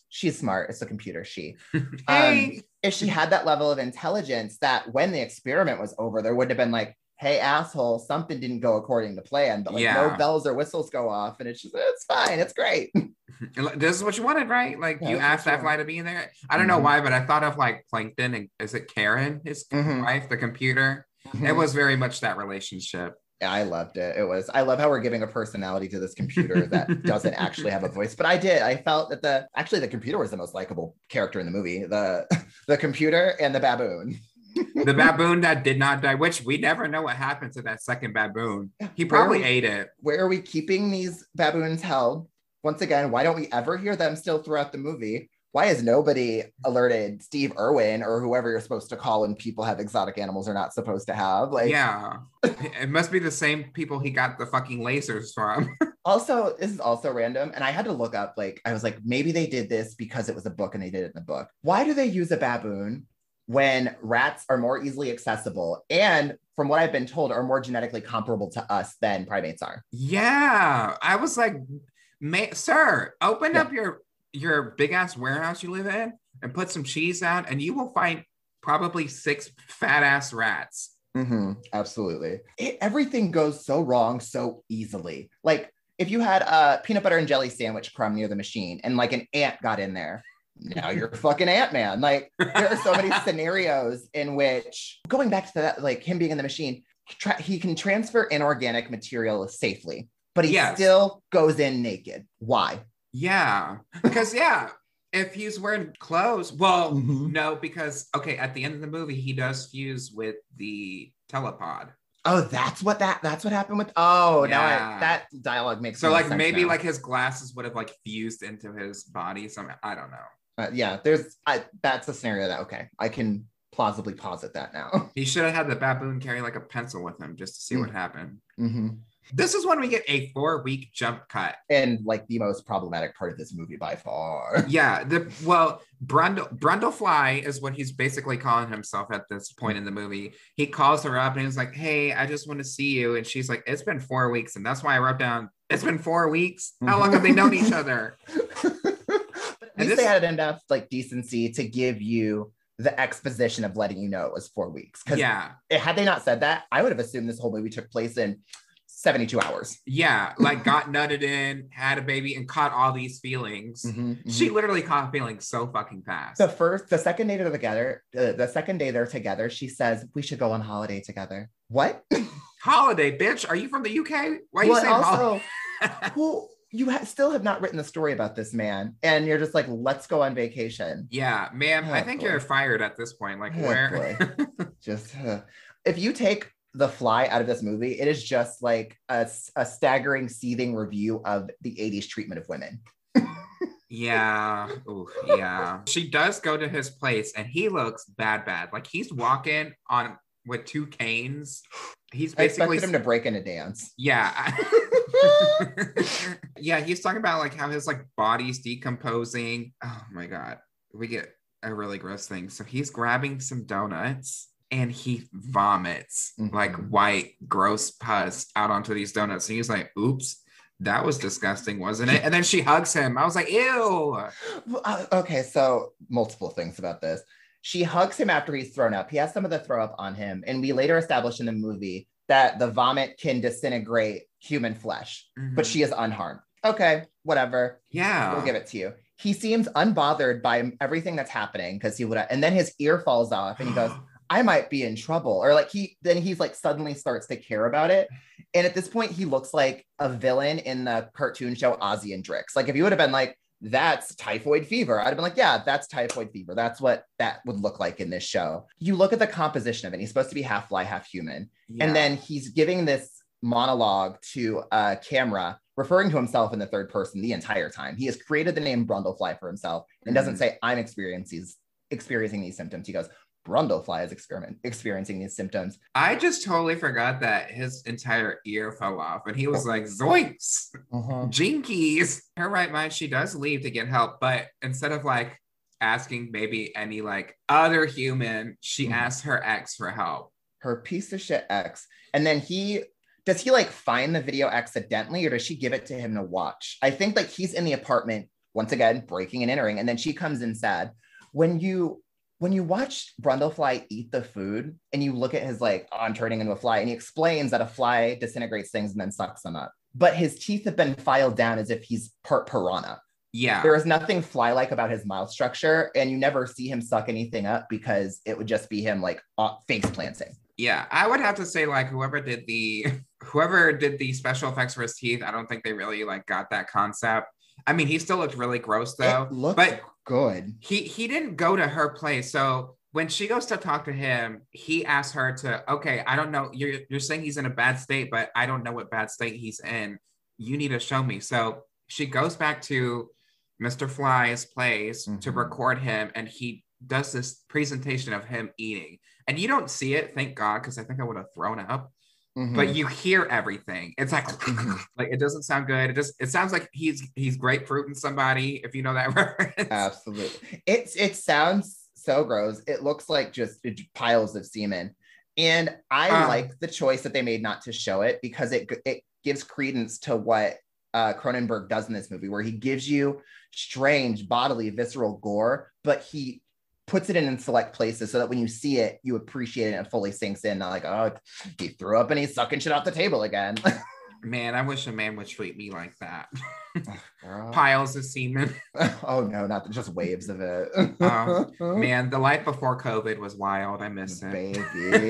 Speaker 2: she's smart. It's a computer, she.
Speaker 1: hey,
Speaker 2: If she had that level of intelligence that when the experiment was over, there wouldn't have been like, hey, asshole, something didn't go according to plan, but like
Speaker 1: Yeah.
Speaker 2: no bells or whistles go off. And it's just, it's fine. It's great.
Speaker 1: this is what you wanted, right? Like
Speaker 2: Yeah,
Speaker 1: you asked that fly to be in there. I don't know
Speaker 2: Mhm.
Speaker 1: why, but I thought of like Plankton and is it Karen, his
Speaker 2: Mhm.
Speaker 1: wife, the computer? It was very much that relationship.
Speaker 2: Yeah, I loved it. It was. I love how we're giving a personality to this computer that doesn't actually have a voice. But I did. I felt that the actually the computer was the most likable character in the movie. The the computer and the baboon.
Speaker 1: The baboon that did not die, which we never know what happened to that second baboon. He probably
Speaker 2: we-
Speaker 1: ate it.
Speaker 2: Where are we keeping these baboons held? Once again, why don't we ever hear them still throughout the movie? Why has nobody mm-hmm. alerted Steve Irwin or whoever you're supposed to call when people have exotic animals they're not supposed to have? Like,
Speaker 1: yeah. it must be the same people he got the fucking lasers from.
Speaker 2: also this is also random and i had to look up like i was like maybe they did this because it was a book and they did it in the book why do they use a baboon when rats are more easily accessible and from what i've been told are more genetically comparable to us than primates are
Speaker 1: yeah. I was like, sir, open
Speaker 2: Yeah.
Speaker 1: up your your big ass warehouse you live in and put some cheese out, and you will find probably six fat ass rats.
Speaker 2: Mhm, absolutely. It- everything goes so wrong so easily. Like if you had a peanut butter and jelly sandwich crumb near the machine and like an ant got in there now you're fucking ant-man like there are so many scenarios in which going back to that like him being in the machine tra- he can transfer inorganic material safely but he
Speaker 1: Yes.
Speaker 2: still goes in naked. Why
Speaker 1: Yeah, because yeah, If he's wearing clothes, well,
Speaker 2: Mhm.
Speaker 1: no, because okay, at the end of the movie, he does fuse with the telepod.
Speaker 2: Oh, that's what that that's what happened with. Oh, now I, that dialogue makes
Speaker 1: So like maybe
Speaker 2: now.
Speaker 1: like his glasses would have like fused into his body. Some I don't know.
Speaker 2: Uh, yeah. There's I that's a scenario that okay, I can plausibly posit that now.
Speaker 1: He should have had the baboon carry like a pencil with him just to see
Speaker 2: Mm.
Speaker 1: what happened.
Speaker 2: hmm
Speaker 1: This is when we get a four week jump cut.
Speaker 2: And like the most problematic part of this movie by far.
Speaker 1: Yeah, the well, Brundle Brundlefly is what he's basically calling himself at this point in the movie. He calls her up and he's like, "Hey, I just want to see you," and she's like, "It's been four weeks," and that's why I wrote down, "It's been four weeks." How long have they known each other?
Speaker 2: at
Speaker 1: And
Speaker 2: least
Speaker 1: this-
Speaker 2: they had enough like decency to give you the exposition of letting you know it was four weeks. Because
Speaker 1: Yeah,
Speaker 2: had they not said that, I would have assumed this whole movie took place in 72 hours.
Speaker 1: yeah, like got nutted in, had a baby, and caught all these feelings. She literally caught feelings so fucking fast.
Speaker 2: the first, the second day they're together, uh, the second day they're together, she says, We should go on holiday together. What?
Speaker 1: holiday, bitch. Are you from the UK? Why are you
Speaker 2: well,
Speaker 1: saying
Speaker 2: also,
Speaker 1: holiday?
Speaker 2: well, you ha- still have not written the story about this man, and you're just like, Let's go on vacation.
Speaker 1: yeah, ma'am. I
Speaker 2: Oh,
Speaker 1: think
Speaker 2: boy.
Speaker 1: you're fired at this point. Like,
Speaker 2: Oh,
Speaker 1: where?
Speaker 2: Just uh, if you take the fly out of this movie, it is just like a staggering, seething review of the 80s treatment of women.
Speaker 1: Yeah. Ooh, yeah. She does go to his place and he looks bad, bad. Like he's walking on with two canes. He's
Speaker 2: I
Speaker 1: basically
Speaker 2: expected him to break into dance.
Speaker 1: yeah. yeah, he's talking about like how his like body's decomposing. Oh my god. We get a really gross thing. So he's grabbing some donuts and he vomits
Speaker 2: Mhm.
Speaker 1: like white gross pus out onto these donuts. And he's like, oops. That was disgusting, wasn't it? And then she hugs him. I was like, ew.
Speaker 2: Uh, okay, so multiple things about this. She hugs him after he's thrown up. He has some of the throw up on him, and we later establish in the movie that the vomit can disintegrate human flesh, but
Speaker 1: Mhm.
Speaker 2: she is unharmed. Okay, whatever.
Speaker 1: yeah.
Speaker 2: We'll give it to you. He seems unbothered by everything that's happening because he would, and then his ear falls off, and he goes, I might be in trouble. Or like he then he's like suddenly starts to care about it. And at this point, he looks like a villain in the cartoon show Ozzy and Drix. Like if you would have been like, that's typhoid fever, I'd have been like, yeah, that's typhoid fever. That's what that would look like in this show. You look at the composition of it, he's supposed to be half fly, half human.
Speaker 1: Yeah.
Speaker 2: And then he's giving this monologue to a camera, referring to himself in the third person the entire time. He has created the name Brundlefly for himself and doesn't
Speaker 1: Mhm.
Speaker 2: say, I'm experiencing these, experiencing these symptoms. He goes, Brundlefly is experiment, experiencing these symptoms.
Speaker 1: I just totally forgot that his entire ear fell off and he was like, zoinks, jinkies. Her right mind, she does leave to get help, but instead of like asking maybe any like other human, she
Speaker 2: Mhm.
Speaker 1: asked her ex for help.
Speaker 2: Her piece of shit ex. And then he, does he like find the video accidentally or does she give it to him to watch? I think like he's in the apartment, once again, breaking and entering. And then she comes in sad. When you, when you watch Brundlefly eat the food and you look at his like, oh, I'm turning into a fly, and he explains that a fly disintegrates things and then sucks them up. But his teeth have been filed down as if he's part piranha.
Speaker 1: Yeah.
Speaker 2: There is nothing fly-like about his mouth structure, and you never see him suck anything up because it would just be him like uh, face planting.
Speaker 1: Yeah. I would have to say like whoever did the whoever did the special effects for his teeth, I don't think they really like got that concept. I mean, he still looked really gross though.
Speaker 2: it looked
Speaker 1: but-
Speaker 2: good.
Speaker 1: he he didn't go to her place. So when she goes to talk to him he asks her to okay i don't know you're you're saying he's in a bad state but i don't know what bad state he's in. You need to show me. So she goes back to mr fly's place to
Speaker 2: Mhm.
Speaker 1: record him and he does this presentation of him eating. And you don't see it thank god because i think i would have thrown up
Speaker 2: Mhm.
Speaker 1: but you hear everything it's like
Speaker 2: Mhm.
Speaker 1: like it doesn't sound good it just it sounds like he's he's grapefruiting somebody if you know that reference
Speaker 2: absolutely, it's it sounds so gross. It looks like just piles of semen, and I
Speaker 1: Uh.
Speaker 2: like the choice that they made not to show it because it it gives credence to what uh, Cronenberg does in this movie, where he gives you strange bodily visceral gore, but he puts it in, in select places so that when you see it, you appreciate it and it fully sinks in. Not like, oh, he threw up and he's sucking shit off the table again.
Speaker 1: Man, I wish a man would treat me like that. Piles of semen.
Speaker 2: oh no, not just waves of it.
Speaker 1: Oh, Man, the life before COVID was wild. I miss it.
Speaker 2: Baby.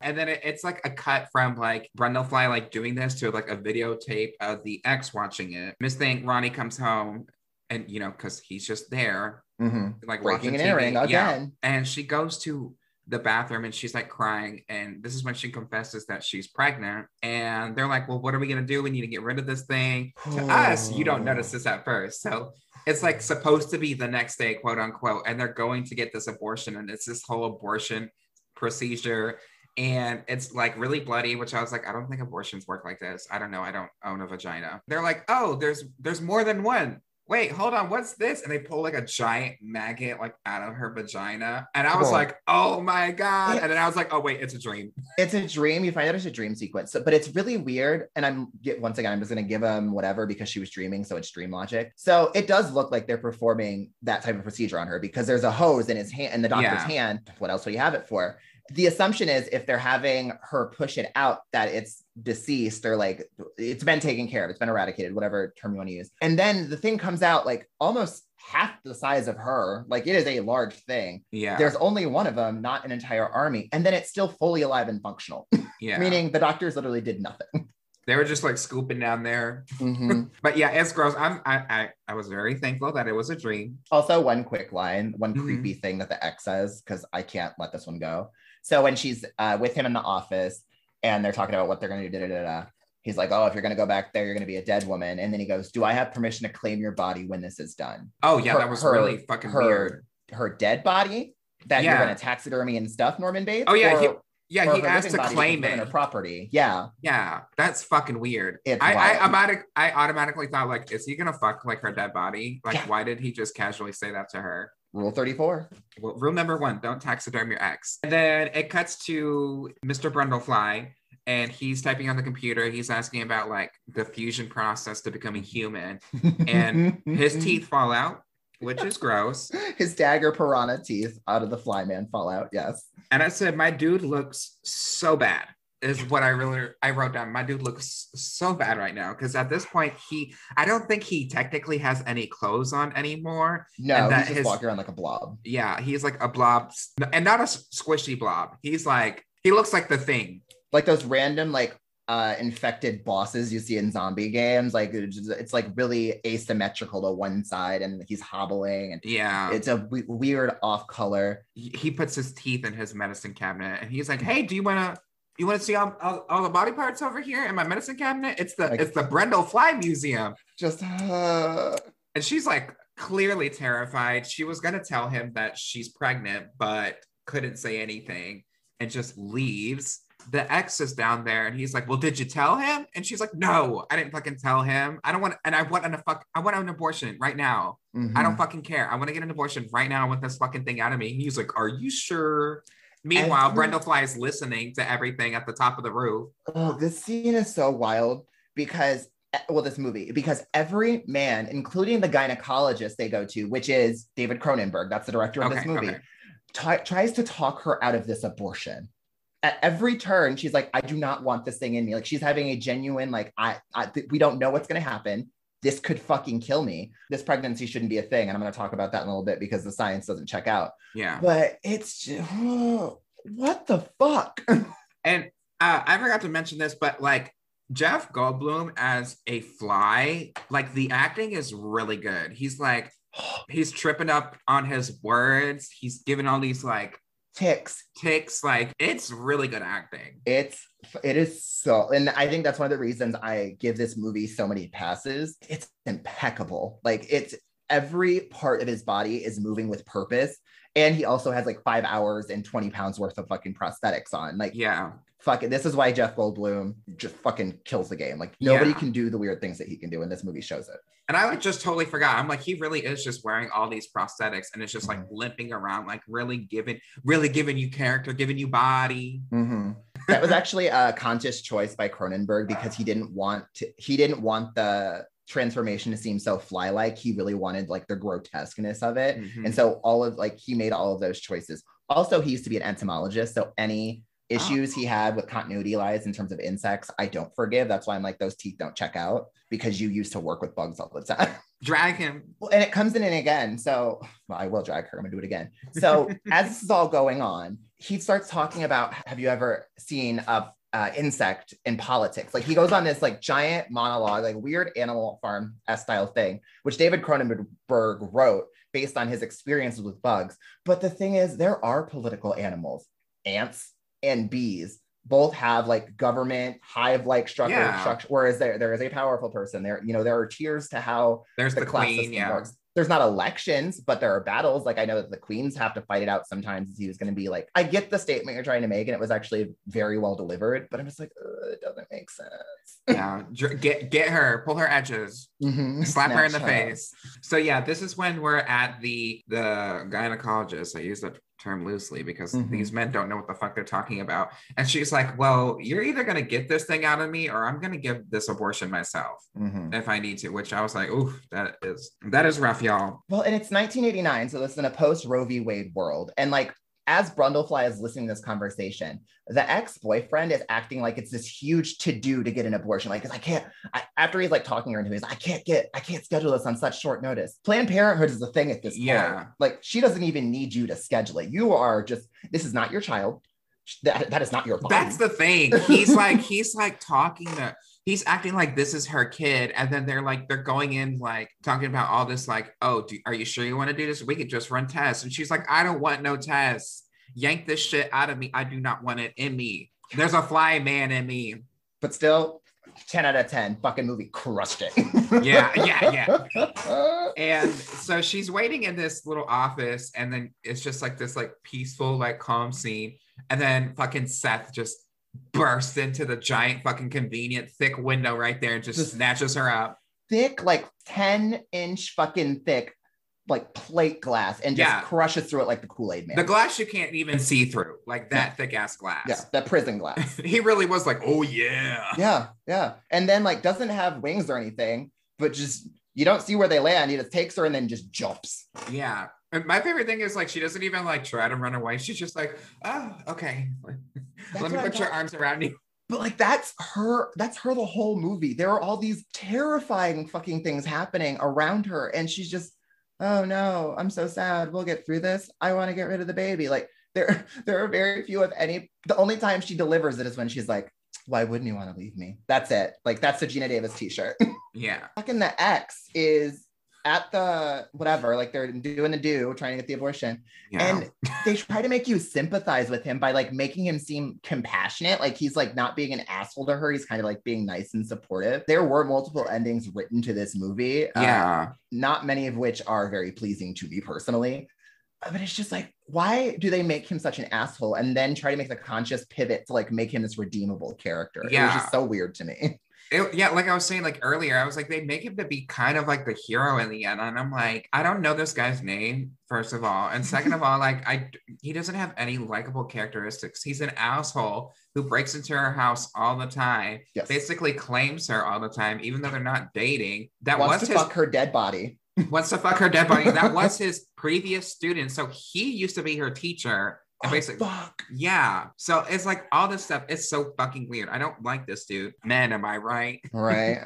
Speaker 1: and then it, it's like a cut from like Brundlefly like doing this to like a videotape of the ex watching it. Miss Thing, Ronnie comes home and you know, because he's just there,
Speaker 2: Mhm.
Speaker 1: like
Speaker 2: Breaking and entering
Speaker 1: TV. Yeah.
Speaker 2: again.
Speaker 1: And she goes to the bathroom and she's like crying. And this is when she confesses that she's pregnant. And they're like, Well, what are we gonna do? We need to get rid of this thing. To us, you don't notice this at first. So it's like supposed to be the next day, quote unquote, and they're going to get this abortion, and it's this whole abortion procedure. And it's like really bloody, which I was like, I don't think abortions work like this. I don't know. I don't own a vagina. They're like, oh, there's there's more than one. Wait, hold on, what's this? And they pull like a giant maggot like out of her vagina. And I was like, oh my God. And then I was like, oh wait, it's a dream.
Speaker 2: It's a dream. You find out it's a dream sequence, so, but it's really weird. And I'm get once again, I'm just gonna give them whatever because she was dreaming, so it's dream logic. So it does look like they're performing that type of procedure on her because there's a hose in his hand, in the doctor's
Speaker 1: Yeah.
Speaker 2: hand. What else would you have it for? The assumption is if they're having her push it out, that it's deceased or like it's been taken care of, it's been eradicated, whatever term you want to use. And then the thing comes out like almost half the size of her. Like it is a large thing.
Speaker 1: Yeah.
Speaker 2: There's only one of them, not an entire army. And then it's still fully alive and functional
Speaker 1: yeah.
Speaker 2: meaning the doctors literally did nothing.
Speaker 1: they were just like scooping down there.
Speaker 2: Mhm.
Speaker 1: But yeah, it's gross. I'm I, I I was very thankful that it was a dream.
Speaker 2: also, one quick line, one
Speaker 1: Mhm.
Speaker 2: creepy thing that the ex says, because I can't let this one go. So when she's uh, with him in the office and they're talking about what they're going to do, da, da, da, he's like, "Oh, if you're going to go back there, you're going to be a dead woman." And then he goes, "Do I have permission to claim your body when this is done?"
Speaker 1: Oh yeah,
Speaker 2: Her-
Speaker 1: that was
Speaker 2: her-
Speaker 1: really fucking
Speaker 2: her
Speaker 1: weird.
Speaker 2: her dead body that
Speaker 1: Yeah.
Speaker 2: you're going to taxidermy and stuff, Norman Bates.
Speaker 1: Oh, yeah, he-
Speaker 2: or-
Speaker 1: Yeah,
Speaker 2: or
Speaker 1: he asked to claim it.
Speaker 2: her property. Yeah,
Speaker 1: Yeah, that's fucking weird.
Speaker 2: It's
Speaker 1: I, I, automatic, I automatically thought like, is he gonna fuck like her dead body? Like,
Speaker 2: Yeah.
Speaker 1: why did he just casually say that to her?
Speaker 2: Rule thirty four.
Speaker 1: Well, rule number one: don't taxiderm your ex. And then it cuts to Mr. Brundlefly, and he's typing on the computer. He's asking about like the fusion process to becoming human, and his teeth fall out, which is gross.
Speaker 2: his dagger piranha teeth out of the flyman fall out. Yes.
Speaker 1: And I said, my dude looks so bad. Is what I really I wrote down. My dude looks so bad right now because at this point he I don't think he technically has any clothes on anymore.
Speaker 2: No,
Speaker 1: And
Speaker 2: he's
Speaker 1: that
Speaker 2: just
Speaker 1: his-
Speaker 2: walking around like a blob.
Speaker 1: Yeah, he's like a blob and not a squishy blob. He's like he looks like the thing.
Speaker 2: Like those random like uh infected bosses you see in zombie games. Like it's, just- it's like really asymmetrical to one side and he's hobbling and
Speaker 1: Yeah,
Speaker 2: it's a weird off color.
Speaker 1: he he puts his teeth in his medicine cabinet and he's like, "Hey, do you want to you want to see all, all, all the body parts over here in my medicine cabinet? It's the
Speaker 2: Like-
Speaker 1: it's the Brundle Fly Museum."
Speaker 2: Just uh,
Speaker 1: And she's like clearly terrified. She was going to tell him that she's pregnant, but couldn't say anything and just leaves. The ex is down there and he's like, Well, did you tell him? And she's like, No, I didn't fucking tell him. I don't want, and I want an, fuck, I want an abortion right now. I
Speaker 2: mhm.
Speaker 1: don't fucking care. I want to get an abortion right now. I want this fucking thing out of me. And he's like, Are you sure? Meanwhile, Brundle Fly is listening to everything at the top of the roof.
Speaker 2: Oh, this scene is so wild because, eh, well, this movie, because every man, including the gynecologist they go to, which is David Cronenberg, that's the director of this movie,
Speaker 1: okay.
Speaker 2: ti- tries to talk her out of this abortion. At every turn, she's like, I do not want this thing in me. Like, she's having a genuine, like, I, I we don't know what's going to happen. This could fucking kill me. This pregnancy shouldn't be a thing. And I'm going to talk about that in a little bit because the science doesn't check out.
Speaker 1: Yeah.
Speaker 2: But it's just, what the fuck?
Speaker 1: And uh, I forgot to mention this, but like Jeff Goldblum as a fly, like the acting is really good. He's like, he's tripping up on his words. He's giving all these like
Speaker 2: Ticks.
Speaker 1: ticks. Like it's really good acting.
Speaker 2: It's it is so, and I think that's one of the reasons I give this movie so many passes. It's impeccable. Like it's every part of his body is moving with purpose. And he also has like five hours and 20 pounds worth of fucking prosthetics on. Like,
Speaker 1: Yeah.
Speaker 2: Fuck it. This is why Jeff Goldblum just fucking kills the game. Like, nobody
Speaker 1: Yeah.
Speaker 2: can do the weird things that he can do, and this movie shows it.
Speaker 1: And I like just totally forgot. I'm like, he really is just wearing all these prosthetics and it's just like
Speaker 2: Mhm.
Speaker 1: limping around, like really giving, really giving you character, giving you body.
Speaker 2: Mhm. That was actually a conscious choice by Cronenberg because he didn't want to, he didn't want the transformation to seem so fly-like. He really wanted like the grotesqueness of it.
Speaker 1: Mhm.
Speaker 2: And so all of like he made all of those choices. Also, he used to be an entomologist. So any issues he had with continuity lies in terms of insects, I don't forgive. That's why I'm like, those teeth don't check out because you used to work with bugs all the time.
Speaker 1: Drag him.
Speaker 2: Well, and it comes in and again. So well, I will drag her. I'm gonna do it again. So as this is all going on, he starts talking about have you ever seen a uh, insect in politics. Like he goes on this like giant monologue, like weird Animal Farm style thing, which David Cronenberg wrote based on his experiences with bugs. But the thing is, there are political animals, ants and bees both have like government hive like structure,
Speaker 1: Yeah.
Speaker 2: structure whereas there there is a powerful person there you know there are tiers to how
Speaker 1: There's the,
Speaker 2: class
Speaker 1: queen,
Speaker 2: system
Speaker 1: yeah.
Speaker 2: works. There's not elections, but there are battles. Like I know that the queens have to fight it out sometimes. He was going to be like, I get the statement you're trying to make, and it was actually very well delivered. But I'm just like, it doesn't make sense.
Speaker 1: Yeah, get get her, pull her edges,
Speaker 2: Mhm.
Speaker 1: slap her in the
Speaker 2: her.
Speaker 1: face. So yeah, this is when we're at the the gynecologist. I use that term loosely because
Speaker 2: Mhm.
Speaker 1: these men don't know what the fuck they're talking about. And she's like, "Well, you're either gonna get this thing out of me, or I'm gonna give this abortion myself
Speaker 2: Mhm.
Speaker 1: if I need to." Which I was like, "Ooh, that is that is rough, y'all."
Speaker 2: Well, and it's 1989, so this is in a post Roe v. Wade world. And like, as Brundlefly is listening to this conversation, the ex-boyfriend is acting like it's this huge to-do to get an abortion. Like, I can't. I, after he's like talking her into, it, he's like, I can't get, I can't schedule this on such short notice. Planned Parenthood is the thing at this point.
Speaker 1: Yeah.
Speaker 2: Like, she doesn't even need you to schedule it. You are just. This is not your child. That, that is not your body.
Speaker 1: That's the thing. He's like, he's like talking to, he's acting like this is her kid. And then they're like, they're going in like talking about all this, like, oh, do, are you sure you want to do this? We could just run tests. And she's like, I don't want no tests. Yank this shit out of me. I do not want it in me. There's a fly man in me.
Speaker 2: but still, 10 out of 10. Fucking movie crushed it.
Speaker 1: Yeah, yeah, yeah And so she's waiting in this little office, and then it's just like this like peaceful, like calm scene. And then fucking Seth just bursts into the giant fucking convenient thick window right there and just, snatches her up.
Speaker 2: thick, like 10 inch fucking thick, like plate glass and just
Speaker 1: Yeah.
Speaker 2: crushes through it like the Kool-Aid man.
Speaker 1: The glass you can't even see through, like that thick ass glass.
Speaker 2: yeah, that prison glass.
Speaker 1: he really was like, oh yeah.
Speaker 2: yeah, yeah. And then like doesn't have wings or anything, but just you don't see where they land. He just takes her and then just jumps.
Speaker 1: Yeah. And my favorite thing is like she doesn't even like try to run away. She's just like, oh, okay.
Speaker 2: That's
Speaker 1: Let me put your arms around you.
Speaker 2: But like that's her, that's her the whole movie. There are all these terrifying fucking things happening around her, and she's just, oh no, I'm so sad. We'll get through this. I want to get rid of the baby. Like there, there are very few of any. The only time she delivers it is when she's like, why wouldn't you want to leave me? That's it. Like that's the Geena Davis t-shirt.
Speaker 1: Yeah.
Speaker 2: Fucking the X is at the whatever, like they're doing the do, trying to get the abortion.
Speaker 1: Yeah.
Speaker 2: And they try to make you sympathize with him by like making him seem compassionate. Like he's like not being an asshole to her. He's kind of like being nice and supportive. There were multiple endings written to this movie. uh,
Speaker 1: yeah.
Speaker 2: not many of which are very pleasing to me personally. Uh, But it's just like, why do they make him such an asshole and then try to make the conscious pivot to like make him this redeemable character? It was just so weird to me.
Speaker 1: It- yeah, like I was saying, like earlier, I was like, they make him to be kind of like the hero in the end, and I'm like, I don't know this guy's name, first of all, and second of all, like I, he doesn't have any likable characteristics. He's an asshole who breaks into her house all the time,
Speaker 2: Yes.
Speaker 1: basically claims her all the time, even though they're not dating. That
Speaker 2: Wants
Speaker 1: was
Speaker 2: to
Speaker 1: his
Speaker 2: fuck her dead body.
Speaker 1: wants to fuck her dead body. That was his previous student, so he used to be her teacher,
Speaker 2: Oh,
Speaker 1: basically.
Speaker 2: fuck.
Speaker 1: Yeah. So it's like all this stuff. It's so fucking weird. I don't like this dude. Man, am I right?
Speaker 2: Right.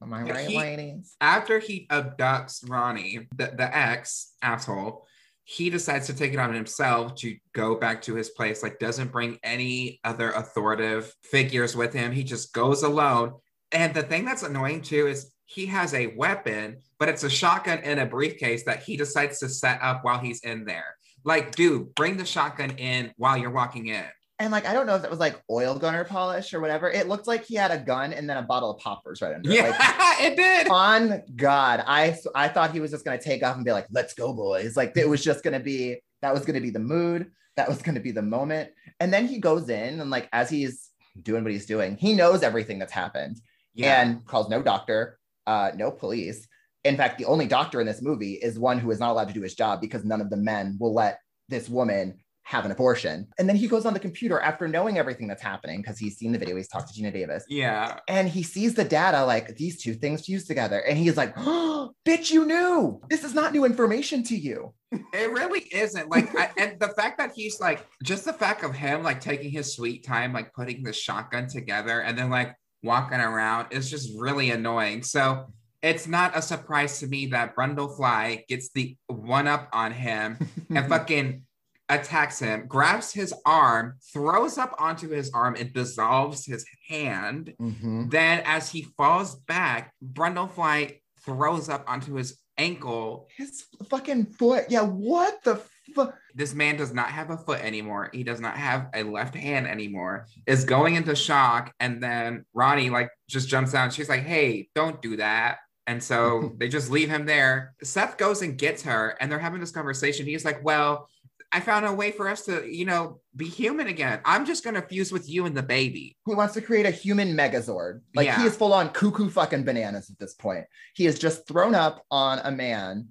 Speaker 2: Am I right,
Speaker 1: he-
Speaker 2: ladies?
Speaker 1: After he abducts Ronnie, the, the ex asshole, he decides to take it on himself to go back to his place. Like, doesn't bring any other authoritative figures with him. He just goes alone. And the thing that's annoying too is he has a weapon, but it's a shotgun in a briefcase that he decides to set up while he's in there. Like, dude, bring the shotgun in while you're walking in.
Speaker 2: And like, I don't know if that was like oil gunner polish or whatever. It looked like he had a gun and then a bottle of poppers right under it.
Speaker 1: Yeah,
Speaker 2: Like,
Speaker 1: it did.
Speaker 2: on God, I I thought he was just gonna take off and be like, "Let's go, boys!" Like it was just gonna be that was gonna be the mood, that was gonna be the moment. And then he goes in and like as he's doing what he's doing, he knows everything that's happened
Speaker 1: Yeah.
Speaker 2: and calls no doctor, uh, no police. In fact, the only doctor in this movie is one who is not allowed to do his job because none of the men will let this woman have an abortion. And then he goes on the computer after knowing everything that's happening because he's seen the video, he's talked to Geena Davis
Speaker 1: yeah.
Speaker 2: and he sees the data like these two things fused together and he's like oh, bitch you knew this is not new information to you
Speaker 1: It really isn't. Like, I, and the fact that he's like, just the fact of him like taking his sweet time, like putting the shotgun together and then like walking around is just really annoying. So it's not a surprise to me that Brundlefly gets the one up on him and fucking attacks him, grabs his arm, throws up onto his arm, and dissolves his hand.
Speaker 2: Mhm.
Speaker 1: Then, as he falls back, Brundlefly throws up onto his ankle.
Speaker 2: His fucking foot. Yeah, what the fuck?
Speaker 1: This man does not have a foot anymore. He does not have a left hand anymore. Is going into shock, and then Ronnie like just jumps out. She's like, "Hey, don't do that." And so they just leave him there. Seth goes and gets her, and they're having this conversation. He's like, "Well, I found a way for us to, you know, be human again. I'm just gonna fuse with you and the baby."
Speaker 2: He wants to create a human megazord. Like
Speaker 1: Yeah.
Speaker 2: he is full on cuckoo fucking bananas at this point. He is just thrown up on a man.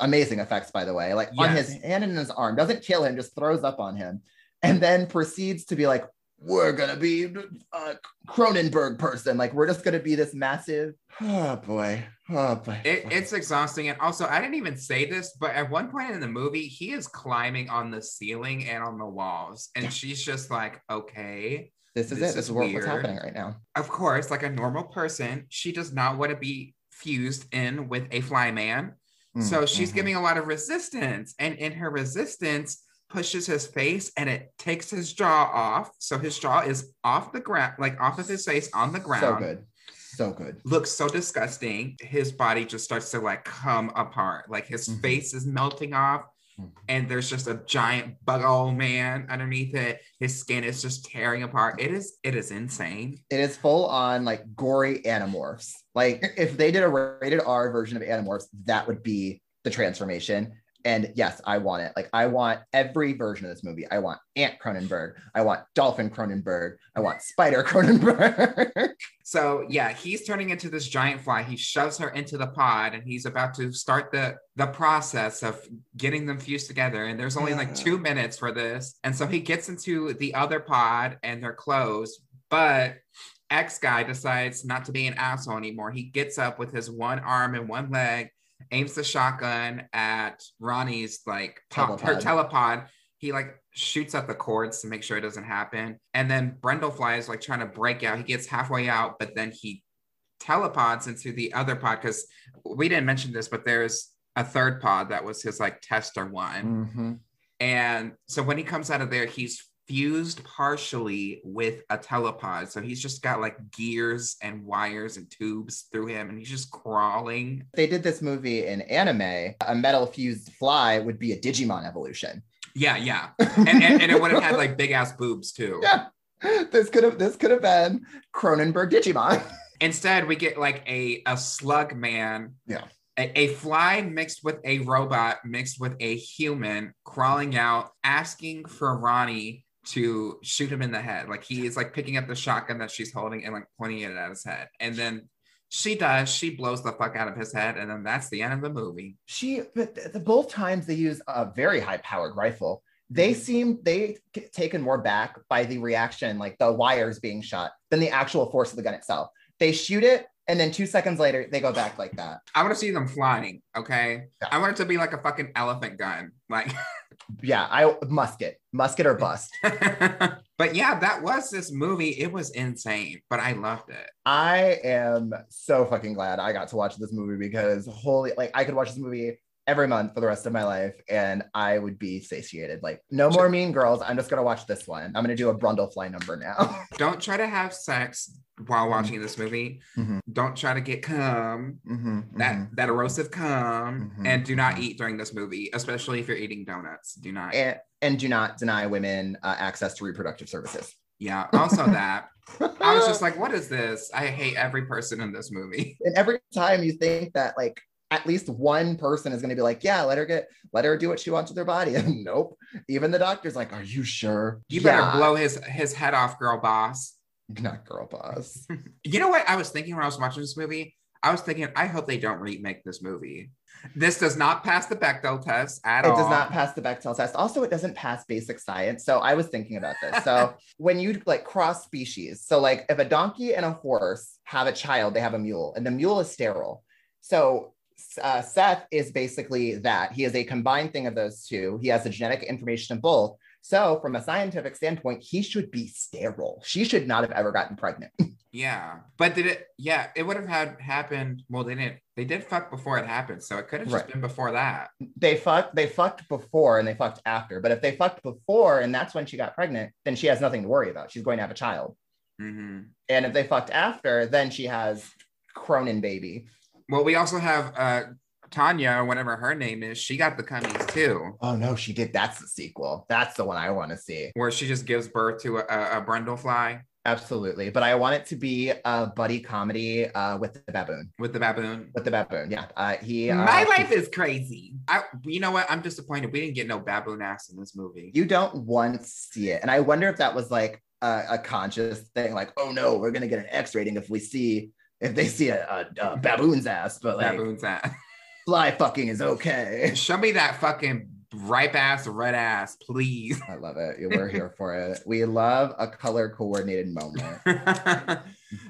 Speaker 2: Amazing effects, by the way. Like on his hand and his arm, doesn't kill him, just throws up on him, and then proceeds to be like, "We're gonna be a Cronenberg person. Like we're just gonna be this massive." Oh boy. Oh boy.
Speaker 1: It, it's exhausting. And also, I didn't even say this, but at one point in the movie, he is climbing on the ceiling and on the walls. And she's just like, okay.
Speaker 2: this is
Speaker 1: this
Speaker 2: it. This
Speaker 1: is
Speaker 2: is what- what's happening right now.
Speaker 1: Of course, like a normal person, she does not want to be fused in with a fly man. So she's
Speaker 2: Mhm.
Speaker 1: giving a lot of resistance. And in her resistance, pushes his face and it takes his jaw off. So his jaw is off the ground, like off of his face on the ground.
Speaker 2: so good. So good.
Speaker 1: looks so disgusting. His body just starts to like come apart. Like his
Speaker 2: Mhm.
Speaker 1: face is melting off,
Speaker 2: Mhm.
Speaker 1: and there's just a giant bug old man underneath it. His skin is just tearing apart. It is it is insane.
Speaker 2: It is full on like gory animorphs. Like if they did a rated R version of animorphs, that would be the transformation. And yes, I want it. Like I want every version of this movie. I want Ant Cronenberg. I want Dolphin Cronenberg. I want Spider Cronenberg.
Speaker 1: So yeah, he's turning into this giant fly. He shoves her into the pod and he's about to start the the process of getting them fused together. And there's only like two minutes for this. And so he gets into the other pod and they're closed. But X guy decides not to be an asshole anymore. He gets up with his one arm and one leg, aims the shotgun at Ronnie's like pop, her
Speaker 2: Telepod.
Speaker 1: telepod. He like shoots at the cords to make sure it doesn't happen. And then Brundlefly is like trying to break out. He gets halfway out, but then he telepods into the other pod because we didn't mention this, but there's a third pod that was his like tester one.
Speaker 2: Mhm.
Speaker 1: And so when he comes out of there, he's fused partially with a telepod. So he's just got like gears and wires and tubes through him, and he's just crawling.
Speaker 2: They did this movie in anime, a metal fused fly would be a Digimon evolution.
Speaker 1: Yeah, yeah. And, and, and it would have had like big ass boobs too.
Speaker 2: Yeah. This could have this could have been Cronenberg Digimon.
Speaker 1: Instead, we get like a, a slug man.
Speaker 2: Yeah.
Speaker 1: A, a fly mixed with a robot, mixed with a human crawling out, asking for Ronnie to shoot him in the head. Like he is like picking up the shotgun that she's holding and like pointing it at his head. And then she does, she blows the fuck out of his head. And then that's the end of the movie.
Speaker 2: She, but the, the both times they use a very high powered rifle, they mm-hmm. seem they taken more back by the reaction, like the wires being shot, than the actual force of the gun itself. They shoot it, and then two seconds later they go back like that.
Speaker 1: I want to see them flying. Okay.
Speaker 2: Yeah.
Speaker 1: I want it to be like a fucking elephant gun. Like,
Speaker 2: Yeah, I musket, musket or bust.
Speaker 1: but yeah, that was this movie. It was insane, but I loved it.
Speaker 2: I am so fucking glad I got to watch this movie because holy, like I could watch this movie every month for the rest of my life and I would be satiated. Like, no more Mean Girls. I'm just gonna watch this one. I'm gonna do a Brundlefly number now.
Speaker 1: Don't try to have sex while watching this movie.
Speaker 2: Mhm.
Speaker 1: Don't try to get cum,
Speaker 2: Mhm,
Speaker 1: that
Speaker 2: mhm.
Speaker 1: that erosive cum,
Speaker 2: Mhm,
Speaker 1: and do not eat during this movie, especially if you're eating donuts. Do not.
Speaker 2: and, and do not deny women uh, access to reproductive services.
Speaker 1: yeah. Also that. I was just like, what is this? I hate every person in this movie.
Speaker 2: and every time you think that like at least one person is going to be like, yeah, let her get, let her do what she wants with her body. And nope. Even the doctor's like, are you sure?
Speaker 1: You better
Speaker 2: Yeah.
Speaker 1: blow his his head off, girl boss.
Speaker 2: Not girl boss.
Speaker 1: You know what I was thinking when I was watching this movie? I was thinking, I hope they don't remake this movie. This does not pass the Bechdel test at
Speaker 2: It
Speaker 1: all.
Speaker 2: It does not pass the Bechdel test. Also, it doesn't pass basic science. So I was thinking about this. So when you like cross species, so like if a donkey and a horse have a child, they have a mule, and the mule is sterile. So uh, Seth is basically that. He is a combined thing of those two. He has the genetic information of both. So from a scientific standpoint, he should be sterile. She should not have ever gotten pregnant.
Speaker 1: Yeah, but did it? Yeah, it would have had happened. Well, they didn't. They did fuck before it happened, so it could have just
Speaker 2: Right.
Speaker 1: been before that.
Speaker 2: They fucked. They fucked before and they fucked after. But if they fucked before and that's when she got pregnant, then she has nothing to worry about. She's going to have a child.
Speaker 1: hmm
Speaker 2: And if they fucked after, then she has Cronin baby.
Speaker 1: Well, we also have uh Tanya, or whatever her name is. She got the cummies too,
Speaker 2: Oh no, she did. That's the sequel. That's the one I want to see.
Speaker 1: where she just gives birth to a, a, a brundlefly
Speaker 2: Absolutely. But I want it to be a buddy comedy uh, with the baboon.
Speaker 1: with the baboon.
Speaker 2: With the baboon. Yeah. Uh, he. Uh,
Speaker 1: My life is crazy. I, you know what? I'm disappointed. We didn't get no baboon ass in this movie.
Speaker 2: You don't once see it. And I wonder if that was like a, a conscious thing, like, oh no, we're gonna get an X rating if we see if they see a, a, a baboon's ass, but like
Speaker 1: Baboon's ass.
Speaker 2: fly fucking is okay.
Speaker 1: Show me that fucking ripe ass, red ass, please.
Speaker 2: I love it. We're here for it. We love a color coordinated moment.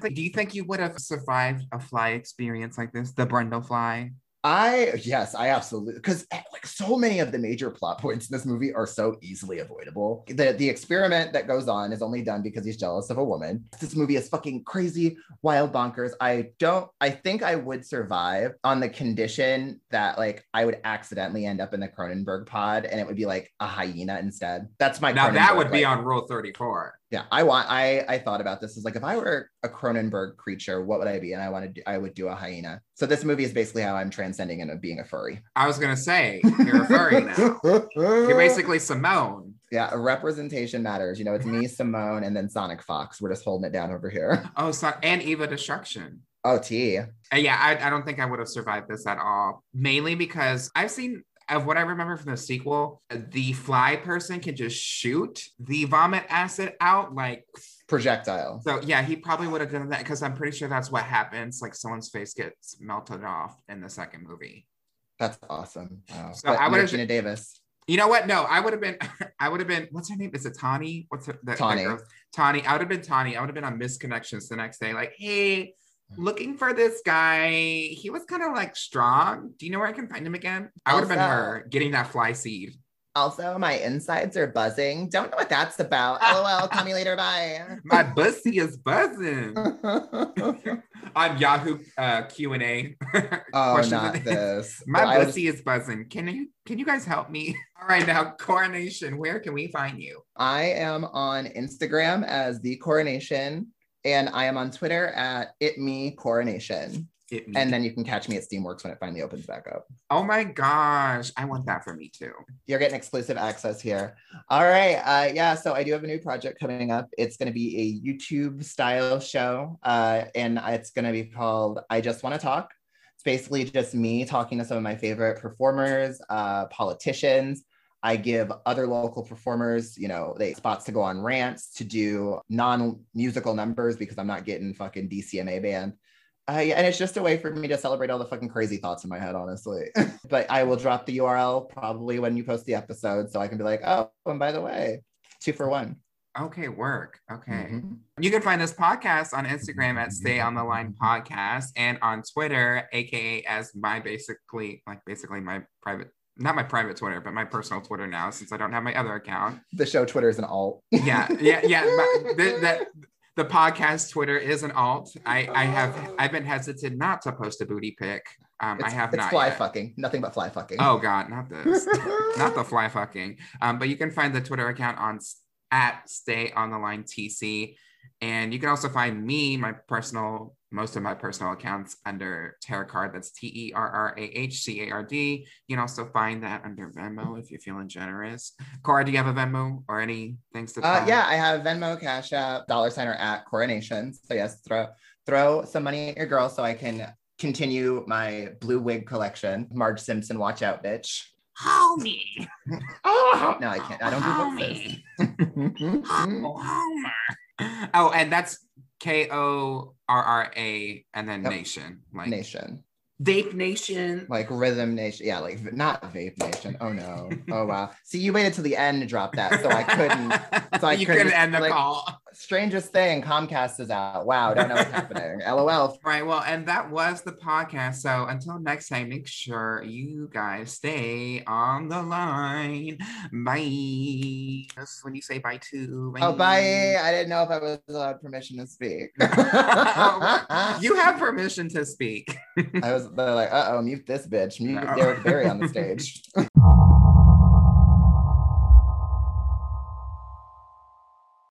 Speaker 1: Do you think you would have survived a fly experience like this, the Brundle fly?
Speaker 2: I yes, I absolutely because eh, like so many of the major plot points in this movie are so easily avoidable. The the experiment that goes on is only done because he's jealous of a woman. This movie is fucking crazy, wild bonkers. I don't I think I would survive on the condition that like I would accidentally end up in the Cronenberg pod and it would be like a hyena instead. That's my
Speaker 1: Now that would be on Rule 34.
Speaker 2: Yeah, I want. I I thought about this. Is like if I were a Cronenberg creature, what would I be? And I wanted. I would do a hyena. So this movie is basically how I'm transcending into being a furry.
Speaker 1: I was gonna say you're a furry now. You're basically Simone.
Speaker 2: yeah. Representation matters. You know, it's me, Simone, and then Sonic Fox. We're just holding it down over here.
Speaker 1: Oh, so and Eva Destruction.
Speaker 2: Oh, T.
Speaker 1: Uh, yeah, I, I don't think I would have survived this at all. Mainly because I've seen of what I remember from the sequel, the fly person can just shoot the vomit acid out. Like,
Speaker 2: Projectile.
Speaker 1: so yeah, he probably would have done that because I'm pretty sure that's what happens. Like, someone's face gets melted off in the second movie.
Speaker 2: That's awesome. Wow.
Speaker 1: So
Speaker 2: But
Speaker 1: I would've-
Speaker 2: Geena Davis.
Speaker 1: You know what? No, I would have been. I would have been. What's her name? Is it Tawny? What's her? The,
Speaker 2: Tawny.
Speaker 1: girl? Tawny. I would have been Tawny. I would have been on Missed Connections the next day. Like, hey, looking for this guy. He was kind of like strong. Do you know where I can find him again? I would have been her getting that fly seed.
Speaker 2: Also, my insides are buzzing. Don't know what that's about. LOL. Call me later. Bye.
Speaker 1: My bussy is buzzing on Yahoo uh, Q and A.
Speaker 2: oh, not this.
Speaker 1: My
Speaker 2: was-
Speaker 1: bussy is buzzing. Can you can you guys help me? All right, now Korranation. Where can we find you?
Speaker 2: I am on Instagram as the Korranation, and I am on Twitter at it me Korranation.
Speaker 1: It me.
Speaker 2: And then you can catch me at Steamworks when it finally opens back up.
Speaker 1: oh my gosh, I want that for me too.
Speaker 2: You're getting exclusive access here. All right, uh, yeah. So I do have a new project coming up. It's going to be a YouTube style show, uh, and it's going to be called "I Just Want to Talk." It's basically just me talking to some of my favorite performers, uh, politicians. I give other local performers, you know, they spots to go on rants, to do non-musical numbers because I'm not getting fucking DMCA banned. Uh, yeah, and it's just a way for me to celebrate all the fucking crazy thoughts in my head, honestly. but I will drop the URL probably when you post the episode, so I can be like, oh, and by the way, two for one.
Speaker 1: Okay, work. Okay.
Speaker 2: Mhm.
Speaker 1: You can find this podcast on Instagram at Stay on the Line Podcast and on Twitter, aka as my basically like basically my private not my private Twitter, but my personal Twitter now since I don't have my other account.
Speaker 2: The show Twitter is an alt.
Speaker 1: Yeah, yeah, yeah. my- the, the, the podcast Twitter is an alt. I I have I've been hesitant not to post a booty pic. Um, I have
Speaker 2: it's
Speaker 1: not.
Speaker 2: fly
Speaker 1: yet.
Speaker 2: fucking, nothing but fly fucking.
Speaker 1: Oh God, not this. not the fly fucking. Um, but you can find the Twitter account on at Stay on the Line TC, and you can also find me, my personal, most of my personal accounts under Terrah Card. That's T E R R A H C A R D. You can also find that under Venmo if you're feeling generous. Korra, do you have a Venmo or any things to?
Speaker 2: Uh,
Speaker 1: plug?
Speaker 2: yeah, I have Venmo, Cash App, dollar sign or at Korranation. So yes, throw throw some money at your girl so I can continue my blue wig collection. Marge Simpson, watch out, bitch.
Speaker 1: Homie.
Speaker 2: Oh no, I can't. I don't
Speaker 1: Homie.
Speaker 2: do voices.
Speaker 1: Oh, Homer. Oh, and that's K O R R A and then
Speaker 2: Yep.
Speaker 1: Nation. Like
Speaker 2: Nation,
Speaker 1: Vape Nation.
Speaker 2: like Rhythm Nation. Yeah, like not Vape Nation. Oh no. Oh wow. See, you waited till the end to drop that, so I couldn't. so I
Speaker 1: you
Speaker 2: couldn't
Speaker 1: couldn't end the
Speaker 2: like-
Speaker 1: call.
Speaker 2: Strangest thing, Comcast is out. Wow, don't know what's happening. LOL.
Speaker 1: Right. Well, and that was the podcast. So until next time, make sure you guys stay on the line. Bye. That's when you say bye to.
Speaker 2: Oh, bye. I didn't know if I was allowed permission to speak.
Speaker 1: you have permission to speak.
Speaker 2: I was like, uh oh, mute this bitch. Mute
Speaker 1: No.
Speaker 2: Derrick Barry on the stage.